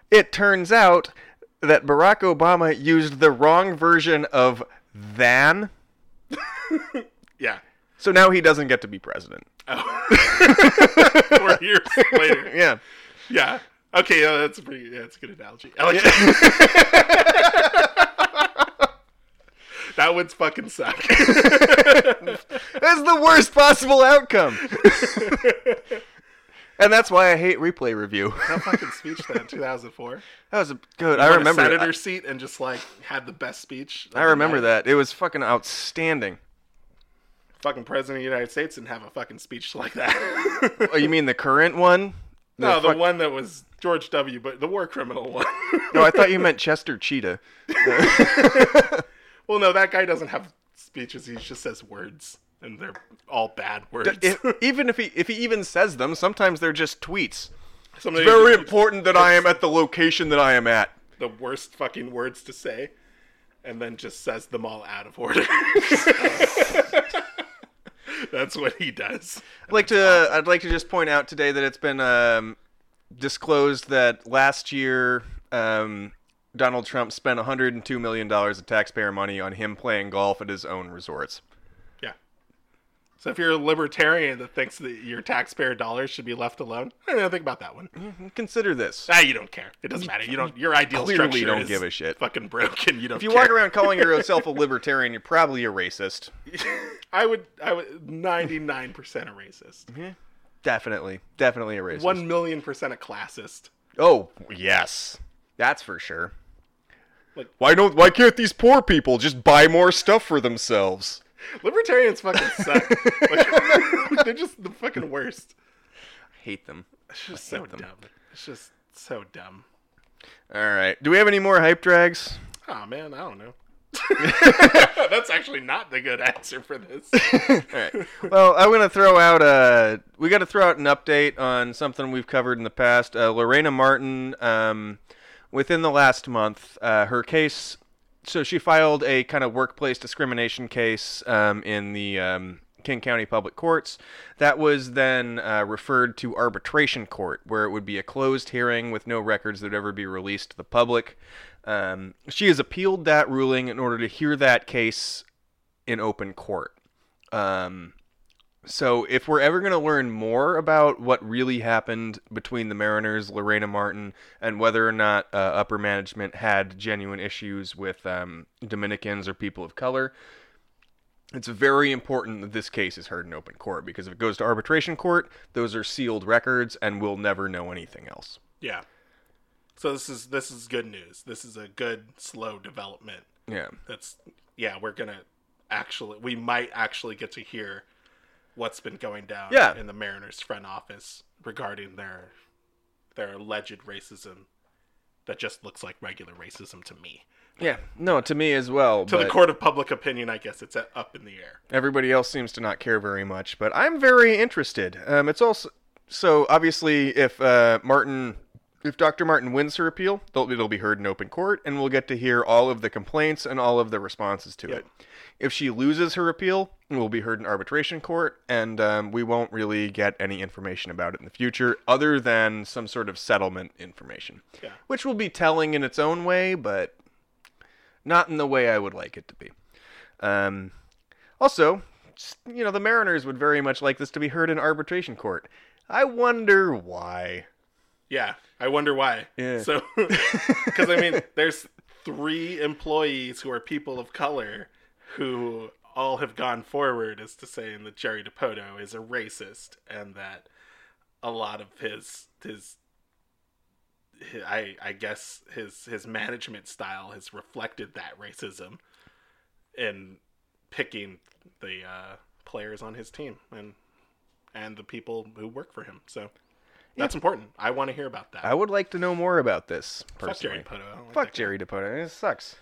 it turns out that Barack Obama used the wrong version of than. So now he doesn't get to be president. Oh. [laughs] Four [laughs] years later. Yeah. Yeah. Okay, uh, that's a pretty. Yeah, that's a good analogy. I like that. [laughs] that would fucking suck. That's the worst possible outcome. and that's why I hate replay review. that fucking speech then, 2004. That was a good. I I remember a senator seat and just like had the best speech. I remember night. that. It was fucking outstanding. Fucking president of the United States didn't have a fucking speech [laughs] like that. Oh, you mean the current one? no, the one that was George W. But the war criminal one. No, I thought you meant Chester Cheetah. [laughs] [laughs] well, no, that guy doesn't have speeches. He just says words, and they're all bad words. If, even if he if he even says them, sometimes they're just tweets. Sometimes It's very important that I am at the location that I am at. the worst fucking words to say, and then just says them all out of order. [laughs] That's what he does. I'd like to I'd like to just point out today that it's been um, disclosed that last year um, Donald Trump spent 102 million dollars of taxpayer money on him playing golf at his own resorts. So if you're a libertarian that thinks that your taxpayer dollars should be left alone, I don't know, think about that one. Mm-hmm. Consider this. Ah, you don't care. It doesn't matter. You don't. Your ideal Clearly structure don't is give a shit. Fucking broken. You don't. If you care. walk around calling [laughs] yourself a libertarian, you're probably a racist. [laughs] I would. I would. Ninety nine percent a racist. Yeah, Definitely, definitely a racist. One million percent a classist. Oh yes, that's for sure. Like- why don't why can't these poor people just buy more stuff for themselves? Libertarians fucking suck. like, [laughs] [laughs] they're just the fucking worst. I hate them. It's just so them. dumb. It's just so dumb. All right. Do we have any more hype drags? Oh man, I don't know. [laughs] That's actually not the good answer for this. All right. Well, I'm gonna throw out a. we got to throw out an update on something we've covered in the past. Uh, Lorena Martin, um, within the last month, uh, her case. So she filed a kind of workplace discrimination case um, in the um, King County Public Courts. That was then uh, referred to arbitration court, where it would be a closed hearing with no records that would ever be released to the public. Um, she has appealed that ruling in order to hear that case in open court. Um, so if we're ever going to learn more about what really happened between the Mariners, Lorena Martin, and whether or not uh, upper management had genuine issues with um, Dominicans or people of color, it's very important that this case is heard in open court because if it goes to arbitration court, those are sealed records and we'll never know anything else. Yeah. So this is this is good news. This is a good slow development. Yeah. That's yeah, we're gonna actually we might actually get to hear what's been going down Yeah. in the Mariners front office regarding their their alleged racism that just looks like regular racism to me. Yeah. No, to me as well. To the court of public opinion, I guess it's up in the air. Everybody else seems to not care very much, but I'm very interested. Um, it's also so obviously if uh, Martin, if Dr. Martin wins her appeal, it'll, it'll be heard in open court, and we'll get to hear all of the complaints and all of the responses to Yep. it. If she loses her appeal, it will be heard in arbitration court, and um, we won't really get any information about it in the future, other than some sort of settlement information, Yeah. which will be telling in its own way, but not in the way I would like it to be. Um, also, you know, the Mariners would very much like this to be heard in arbitration court. I wonder why. Yeah, I wonder why. Yeah. So, [laughs] because I mean, there's three employees who are people of color who all have gone forward as to saying that Jerry Dipoto is a racist and that a lot of his his, hi- I I guess his his management style has reflected that racism in picking the uh, players on his team and and the people who work for him. So that's important. I want to hear about that. I would like to know more about this Fuck Jerry personally. Dipoto. Like Fuck Jerry Dipoto. It sucks.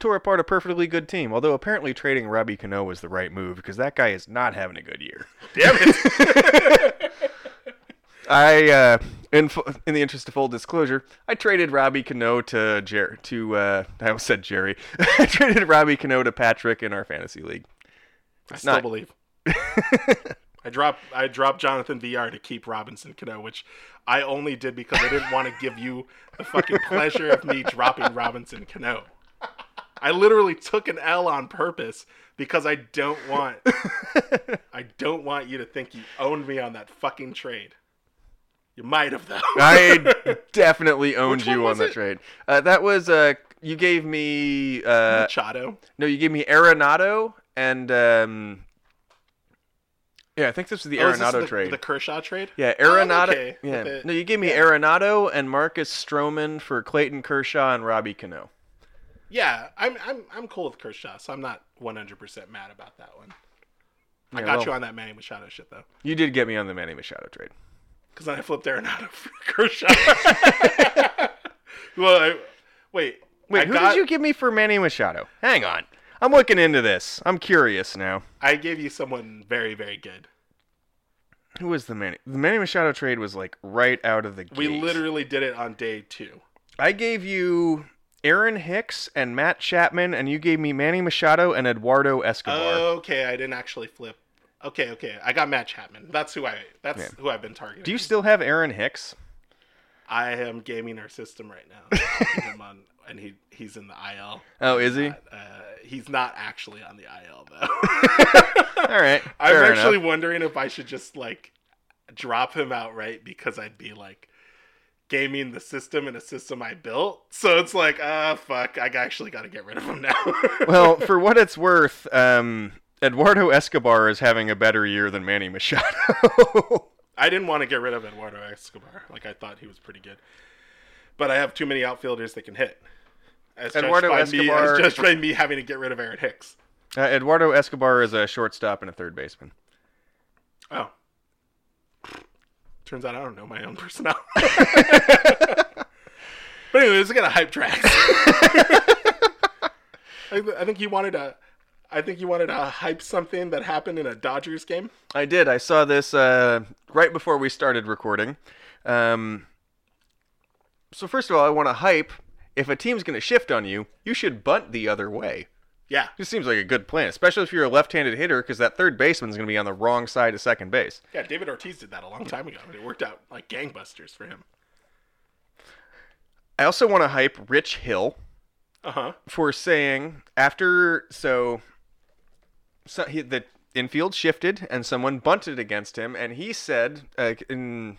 Tore apart a perfectly good team, although apparently trading Robbie Cano was the right move because that guy is not having a good year. [laughs] Damn it. [laughs] I, uh, in in the interest of full disclosure, I traded Robbie Cano to Jer- to uh, I almost said Jerry. [laughs] I traded Robbie Cano to Patrick in our fantasy league. I still not- believe. I dropped I dropped Jonathan Villar to keep Robinson Cano, which I only did because I didn't want to give you the fucking pleasure of me dropping Robinson Cano. I literally took an L on purpose because I don't want [laughs] I don't want you to think you owned me on that fucking trade. You might have though. I [laughs] definitely owned Which one you on was that it? trade. Uh, that was uh, you gave me uh, Machado. no, you gave me Arenado and um, yeah, I think this was the Oh, is this Arenado the, trade. The Kershaw trade? yeah, Oh, I'm Arenado. okay yeah, it. no, you gave me Arenado and Marcus Stroman for Clayton Kershaw and Robbie Cano. Yeah, I'm I'm I'm cool with Kershaw, so I'm not 100% mad about that one. I Yeah, got well- you on that Manny Machado shit though, You did get me on the Manny Machado trade. because then I flipped Arenado [laughs] for Kershaw. [laughs] well, I, wait, Wait, I who got, did you give me for Manny Machado? Hang on. I'm looking into this. I'm curious now. I gave you someone very very good. Who was the Manny? The Manny Machado trade was like right out of the gate. We literally did it on day two. I gave you Aaron Hicks and Matt Chapman, and you gave me Manny Machado and Eduardo Escobar. Okay, I didn't actually flip. Okay, okay, I got Matt Chapman. That's who I. That's Yeah. who I've been targeting. Do you still have Aaron Hicks? I am gaming our system right now. [laughs] Him on, and he he's in the IL. Oh, is he? Uh, he's not actually on the IL though. [laughs] All right. [laughs] I'm actually enough. wondering if I should just like drop him outright because I'd be like gaming the system in a system I built. So it's like, ah, fuck, I actually got to get rid of him now. [laughs] well, for what it's worth, um, Eduardo Escobar is having a better year than Manny Machado. [laughs] I didn't want to get rid of Eduardo Escobar. Like I thought he was pretty good, but I have too many outfielders that can hit. As Eduardo by me, Escobar- as judged by me having to get rid of Aaron Hicks. uh, Eduardo Escobar is a shortstop and a third baseman. Oh. Turns out I don't know my own personnel. [laughs] but anyways, I got a hype track. [laughs] I, I think you wanted to. I think you wanted to hype something that happened in a Dodgers game. I did. I saw this uh, right before we started recording. Um, so first of all, I want to hype. If a team's going to shift on you, you should bunt the other way. Yeah, This seems like a good plan, especially if you're a left-handed hitter, because that third baseman's going to be on the wrong side of second base. yeah. David Ortiz did that a long time ago, and it worked out like gangbusters for him. I also want to hype Rich Hill Uh huh. for saying after so, so he, the infield shifted and someone bunted against him, and he said, uh, in,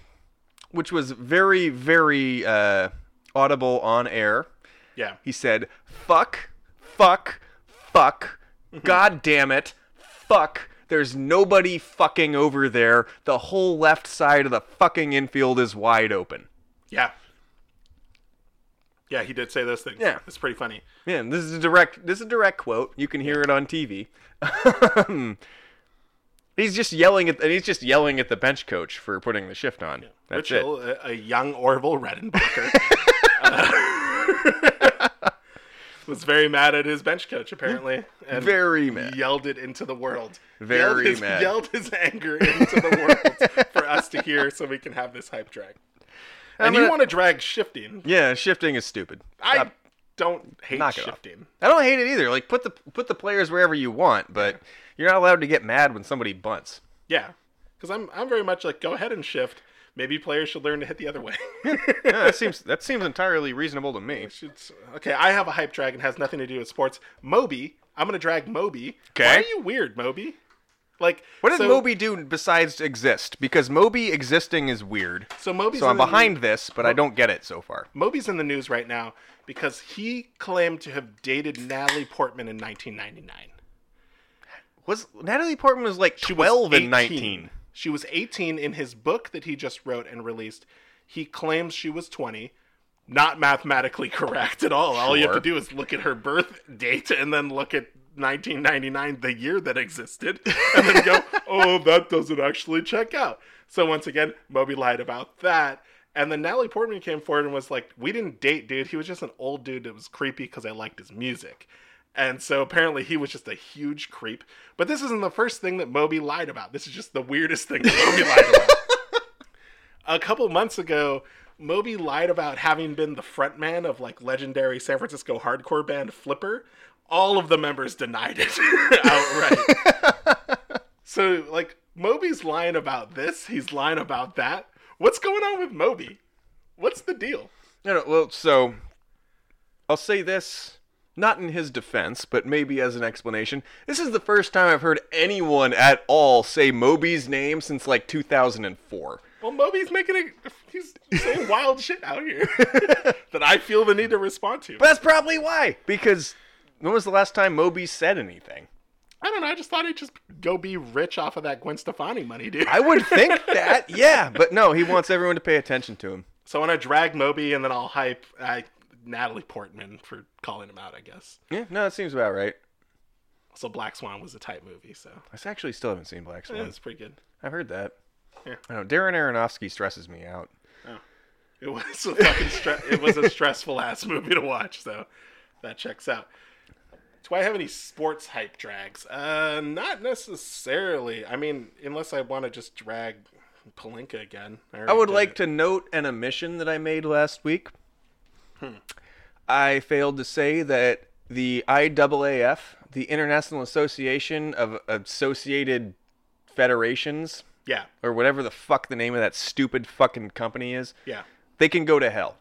which was very very uh, audible on air. Yeah. He said, "Fuck, fuck, fuck, god damn it, fuck." There's nobody fucking over there. The whole left side of the fucking infield is wide open. Yeah. Yeah, he did say those things. Yeah. It's pretty funny. Man, this is a direct. This is a direct quote. You can hear it on TV. [laughs] he's just yelling at, and he's just yelling at the bench coach for putting the shift on. That's Rich it. A, a young Orville Redenbacher, [laughs] uh, [laughs] was very mad at his bench coach apparently, [laughs] and Very mad. yelled it into the world. Very yelled his, mad. Yelled his anger into the world [laughs] for us to hear, so we can have this hype drag. And you gonna- want to drag shifting? Yeah, shifting is stupid. I Stop. don't hate Knock shifting. I don't hate it either. Like put the put the players wherever you want, but you're not allowed to get mad when somebody bunts. Yeah, because I'm I'm very much like go ahead and shift. Maybe players should learn to hit the other way. [laughs] Yeah, that seems [laughs] that seems entirely reasonable to me. Should- okay, I have a hype drag and has nothing to do with sports. Moby, I'm gonna drag Moby. Okay. Why are you weird, Moby? Like, What did so, Moby do besides exist? Because Moby existing is weird. So Moby's So I'm behind this, but I don't get it so far. Moby's in the news right now because he claimed to have dated Natalie Portman in 1999. Was Natalie Portman was like She was 12 and 18. 19. She was 18 in his book that he just wrote and released. He claims she was 20. Not mathematically [laughs] correct at all. All you have to do is look at her birth date and then look at 1999, the year that existed, [laughs] and then go, oh, that doesn't actually check out. So once again, Moby lied about that. And then Natalie Portman came forward and was like, we didn't date, dude. He was just an old dude that was creepy because I liked his music. And so apparently he was just a huge creep. But this isn't the first thing that Moby lied about. This is just the weirdest thing that Moby lied about. [laughs] A couple months ago, Moby lied about having been the frontman of like legendary San Francisco hardcore band Flipper. All of the members denied it [laughs] outright. [laughs] so like Moby's lying about this, he's lying about that. What's going on with Moby? What's the deal? No, no, well, so I'll say this, not in his defense, but maybe as an explanation. This is the first time I've heard anyone at all say Moby's name since like 2004. Well, Moby's making it. He's saying wild shit out here [laughs] that I feel the need to respond to. But that's probably why. Because when was the last time Moby said anything? I don't know. I just thought he'd just go be rich off of that Gwen Stefani money, dude. I would think [laughs] that, yeah, but no, he wants everyone to pay attention to him. so when I drag Moby, and then I'll hype uh, Natalie Portman for calling him out. I guess. Yeah, no, that seems about right. So Black Swan was a type movie, so I actually still haven't seen Black yeah, Swan. it's pretty good. I've heard that. Yeah. I know Darren Aronofsky stresses me out. Oh, it was a fucking stre- it was a stressful ass movie to watch, so that checks out. Do I have any sports hype drags? Uh, not necessarily. I mean, unless I want to just drag Pelinka again. I would like to note an omission that I made last week. I failed to say that the IAAF, the International Association of Associated Federations, Yeah, or whatever the fuck the name of that stupid fucking company is, yeah, they can go to hell.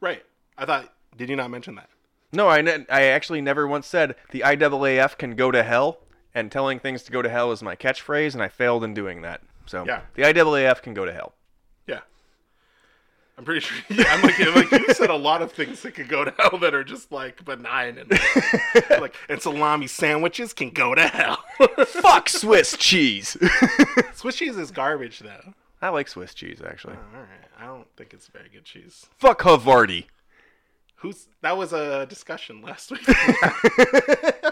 right. I thought. Did you not mention that? No, I, ne- I actually never once said the IAAF can go to hell, and telling things to go to hell is my catchphrase, and I failed in doing that. So Yeah. the IAAF can go to hell. Yeah. I'm pretty sure. Yeah, I'm like, like you said a lot of things that could go to hell that are just like benign and [laughs] like and salami sandwiches can go to hell. Fuck Swiss cheese. [laughs] Swiss cheese is garbage though. I like Swiss cheese actually. All right, I don't think it's very good cheese. Fuck Havarti. Who's that was a discussion last week. [laughs]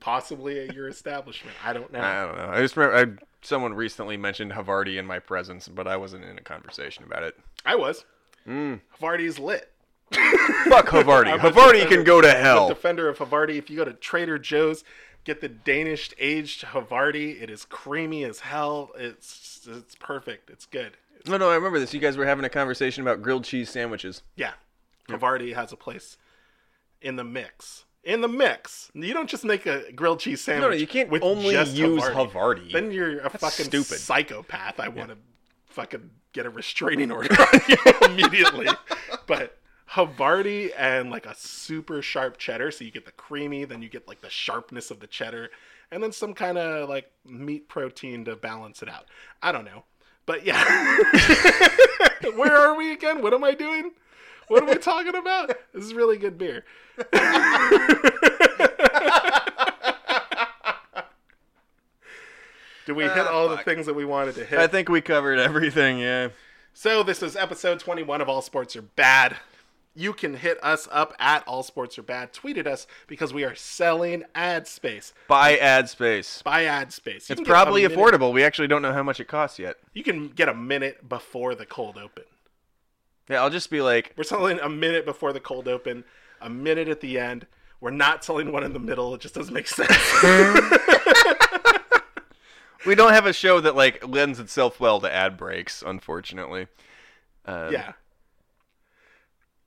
Possibly at your establishment. I don't know. I don't know. I just remember I, someone recently mentioned Havarti in my presence, but I wasn't in a conversation about it. I was. Mm. Havarti's lit. Fuck Havarti. Havarti defender- can go to hell. defender of Havarti. If you go to Trader Joe's, get the Danish aged Havarti. It is creamy as hell. It's it's perfect. It's good. No, no, I remember this. You guys were having a conversation about grilled cheese sandwiches. Yeah, Havarti has a place in the mix. In the mix, you don't just make a grilled cheese sandwich. No, no, you can't with only just use Havarti. Havarti. Then you're a fucking stupid. psychopath. I want to fucking get a restraining order on you [laughs] immediately. But Havarti and like a super sharp cheddar, so you get the creamy, then you get like the sharpness of the cheddar, and then some kind of like meat protein to balance it out. I don't know, but yeah. [laughs] Where are we again? What am I doing? What are we talking about? This is really good beer. [laughs] Did we hit Ah, all the things that we wanted to hit? I think we covered everything, yeah. So this is episode 21 of All Sports Are Bad. You can hit us up at All Sports Are Bad. Tweet at us because we are selling ad space. Buy ad space. Buy ad space. You It's can get a probably minute- affordable. We actually don't know how much it costs yet. You can get a minute before the cold open. Yeah, I'll just be like, We're selling a minute before the cold open, a minute at the end. We're not selling one in the middle. It just doesn't make sense. [laughs] we don't have a show that like lends itself well to ad breaks, unfortunately. Um, yeah.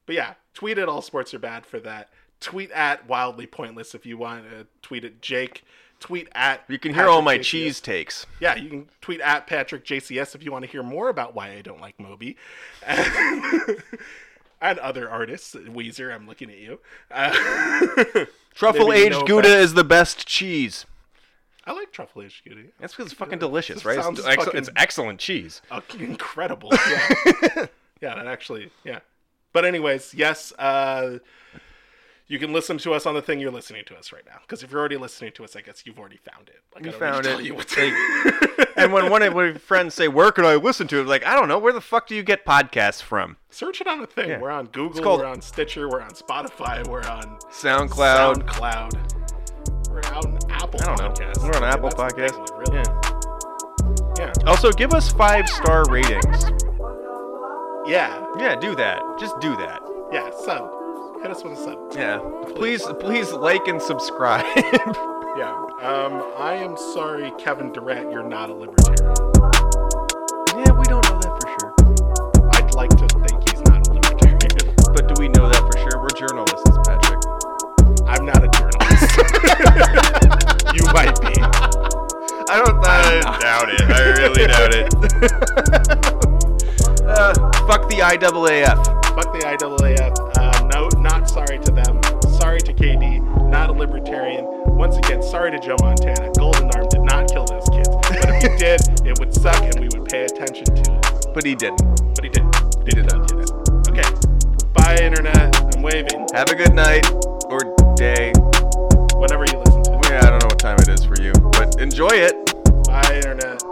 But yeah, tweet at All Sports Are Bad for that. Tweet at Wildly Pointless if you want to tweet at Jake. Tweet at You can hear all my JCS. cheese takes. Yeah, you can tweet at Patrick JCS if you want to hear more about why I don't like Moby. [laughs] and other artists. Weezer, I'm looking at you. Uh, [laughs] Truffle aged no Gouda is the best cheese. I like truffle aged Gouda. That's because it's fucking delicious, It right? It's, ex- fucking- it's excellent cheese. Incredible. Yeah. [laughs] yeah, that actually, yeah. But anyways, yes, uh, you can listen to us on the thing you're listening to us right now. Because if you're already listening to us, I guess you've already found it. Like, You I don't need to found it. You Like- And when one of [laughs] my friends say, "Where can I listen to it?" Like, I don't know. Where the fuck do you get podcasts from? Search it on a thing. Yeah. We're on Google. called- We're on Stitcher. We're on Spotify. We're on SoundCloud. SoundCloud. We're out on Apple I don't know. We're on Apple the Podcasts. really. Yeah. Yeah. Also, give us five star ratings. Yeah. Yeah, do that. Just do that. Yeah. Sub. Hit us with a sub. Yeah. Please, please like and subscribe. [laughs] Yeah. Um, I am sorry, Kevin Durant, you're not a libertarian. yeah, we don't know that for sure. I'd like to think he's not a libertarian. [laughs] But do we know that for sure? We're journalists, Patrick. I'm not a journalist. [laughs] you might be. I don't I doubt it. I really doubt it. uh, fuck the IAAF. Fuck the IAAF. No, not sorry to them. Sorry to KD. Not a libertarian. Once again, sorry to Joe Montana. Golden Arm did not kill those kids. But if he [laughs] did, it would suck and we would pay attention to it. But he didn't. But he did. He did not kill them. Okay. Bye, Internet. I'm waving. Have a good night or day. Whenever you listen to it. Yeah, I don't know what time it is for you, but enjoy it. Bye, Internet.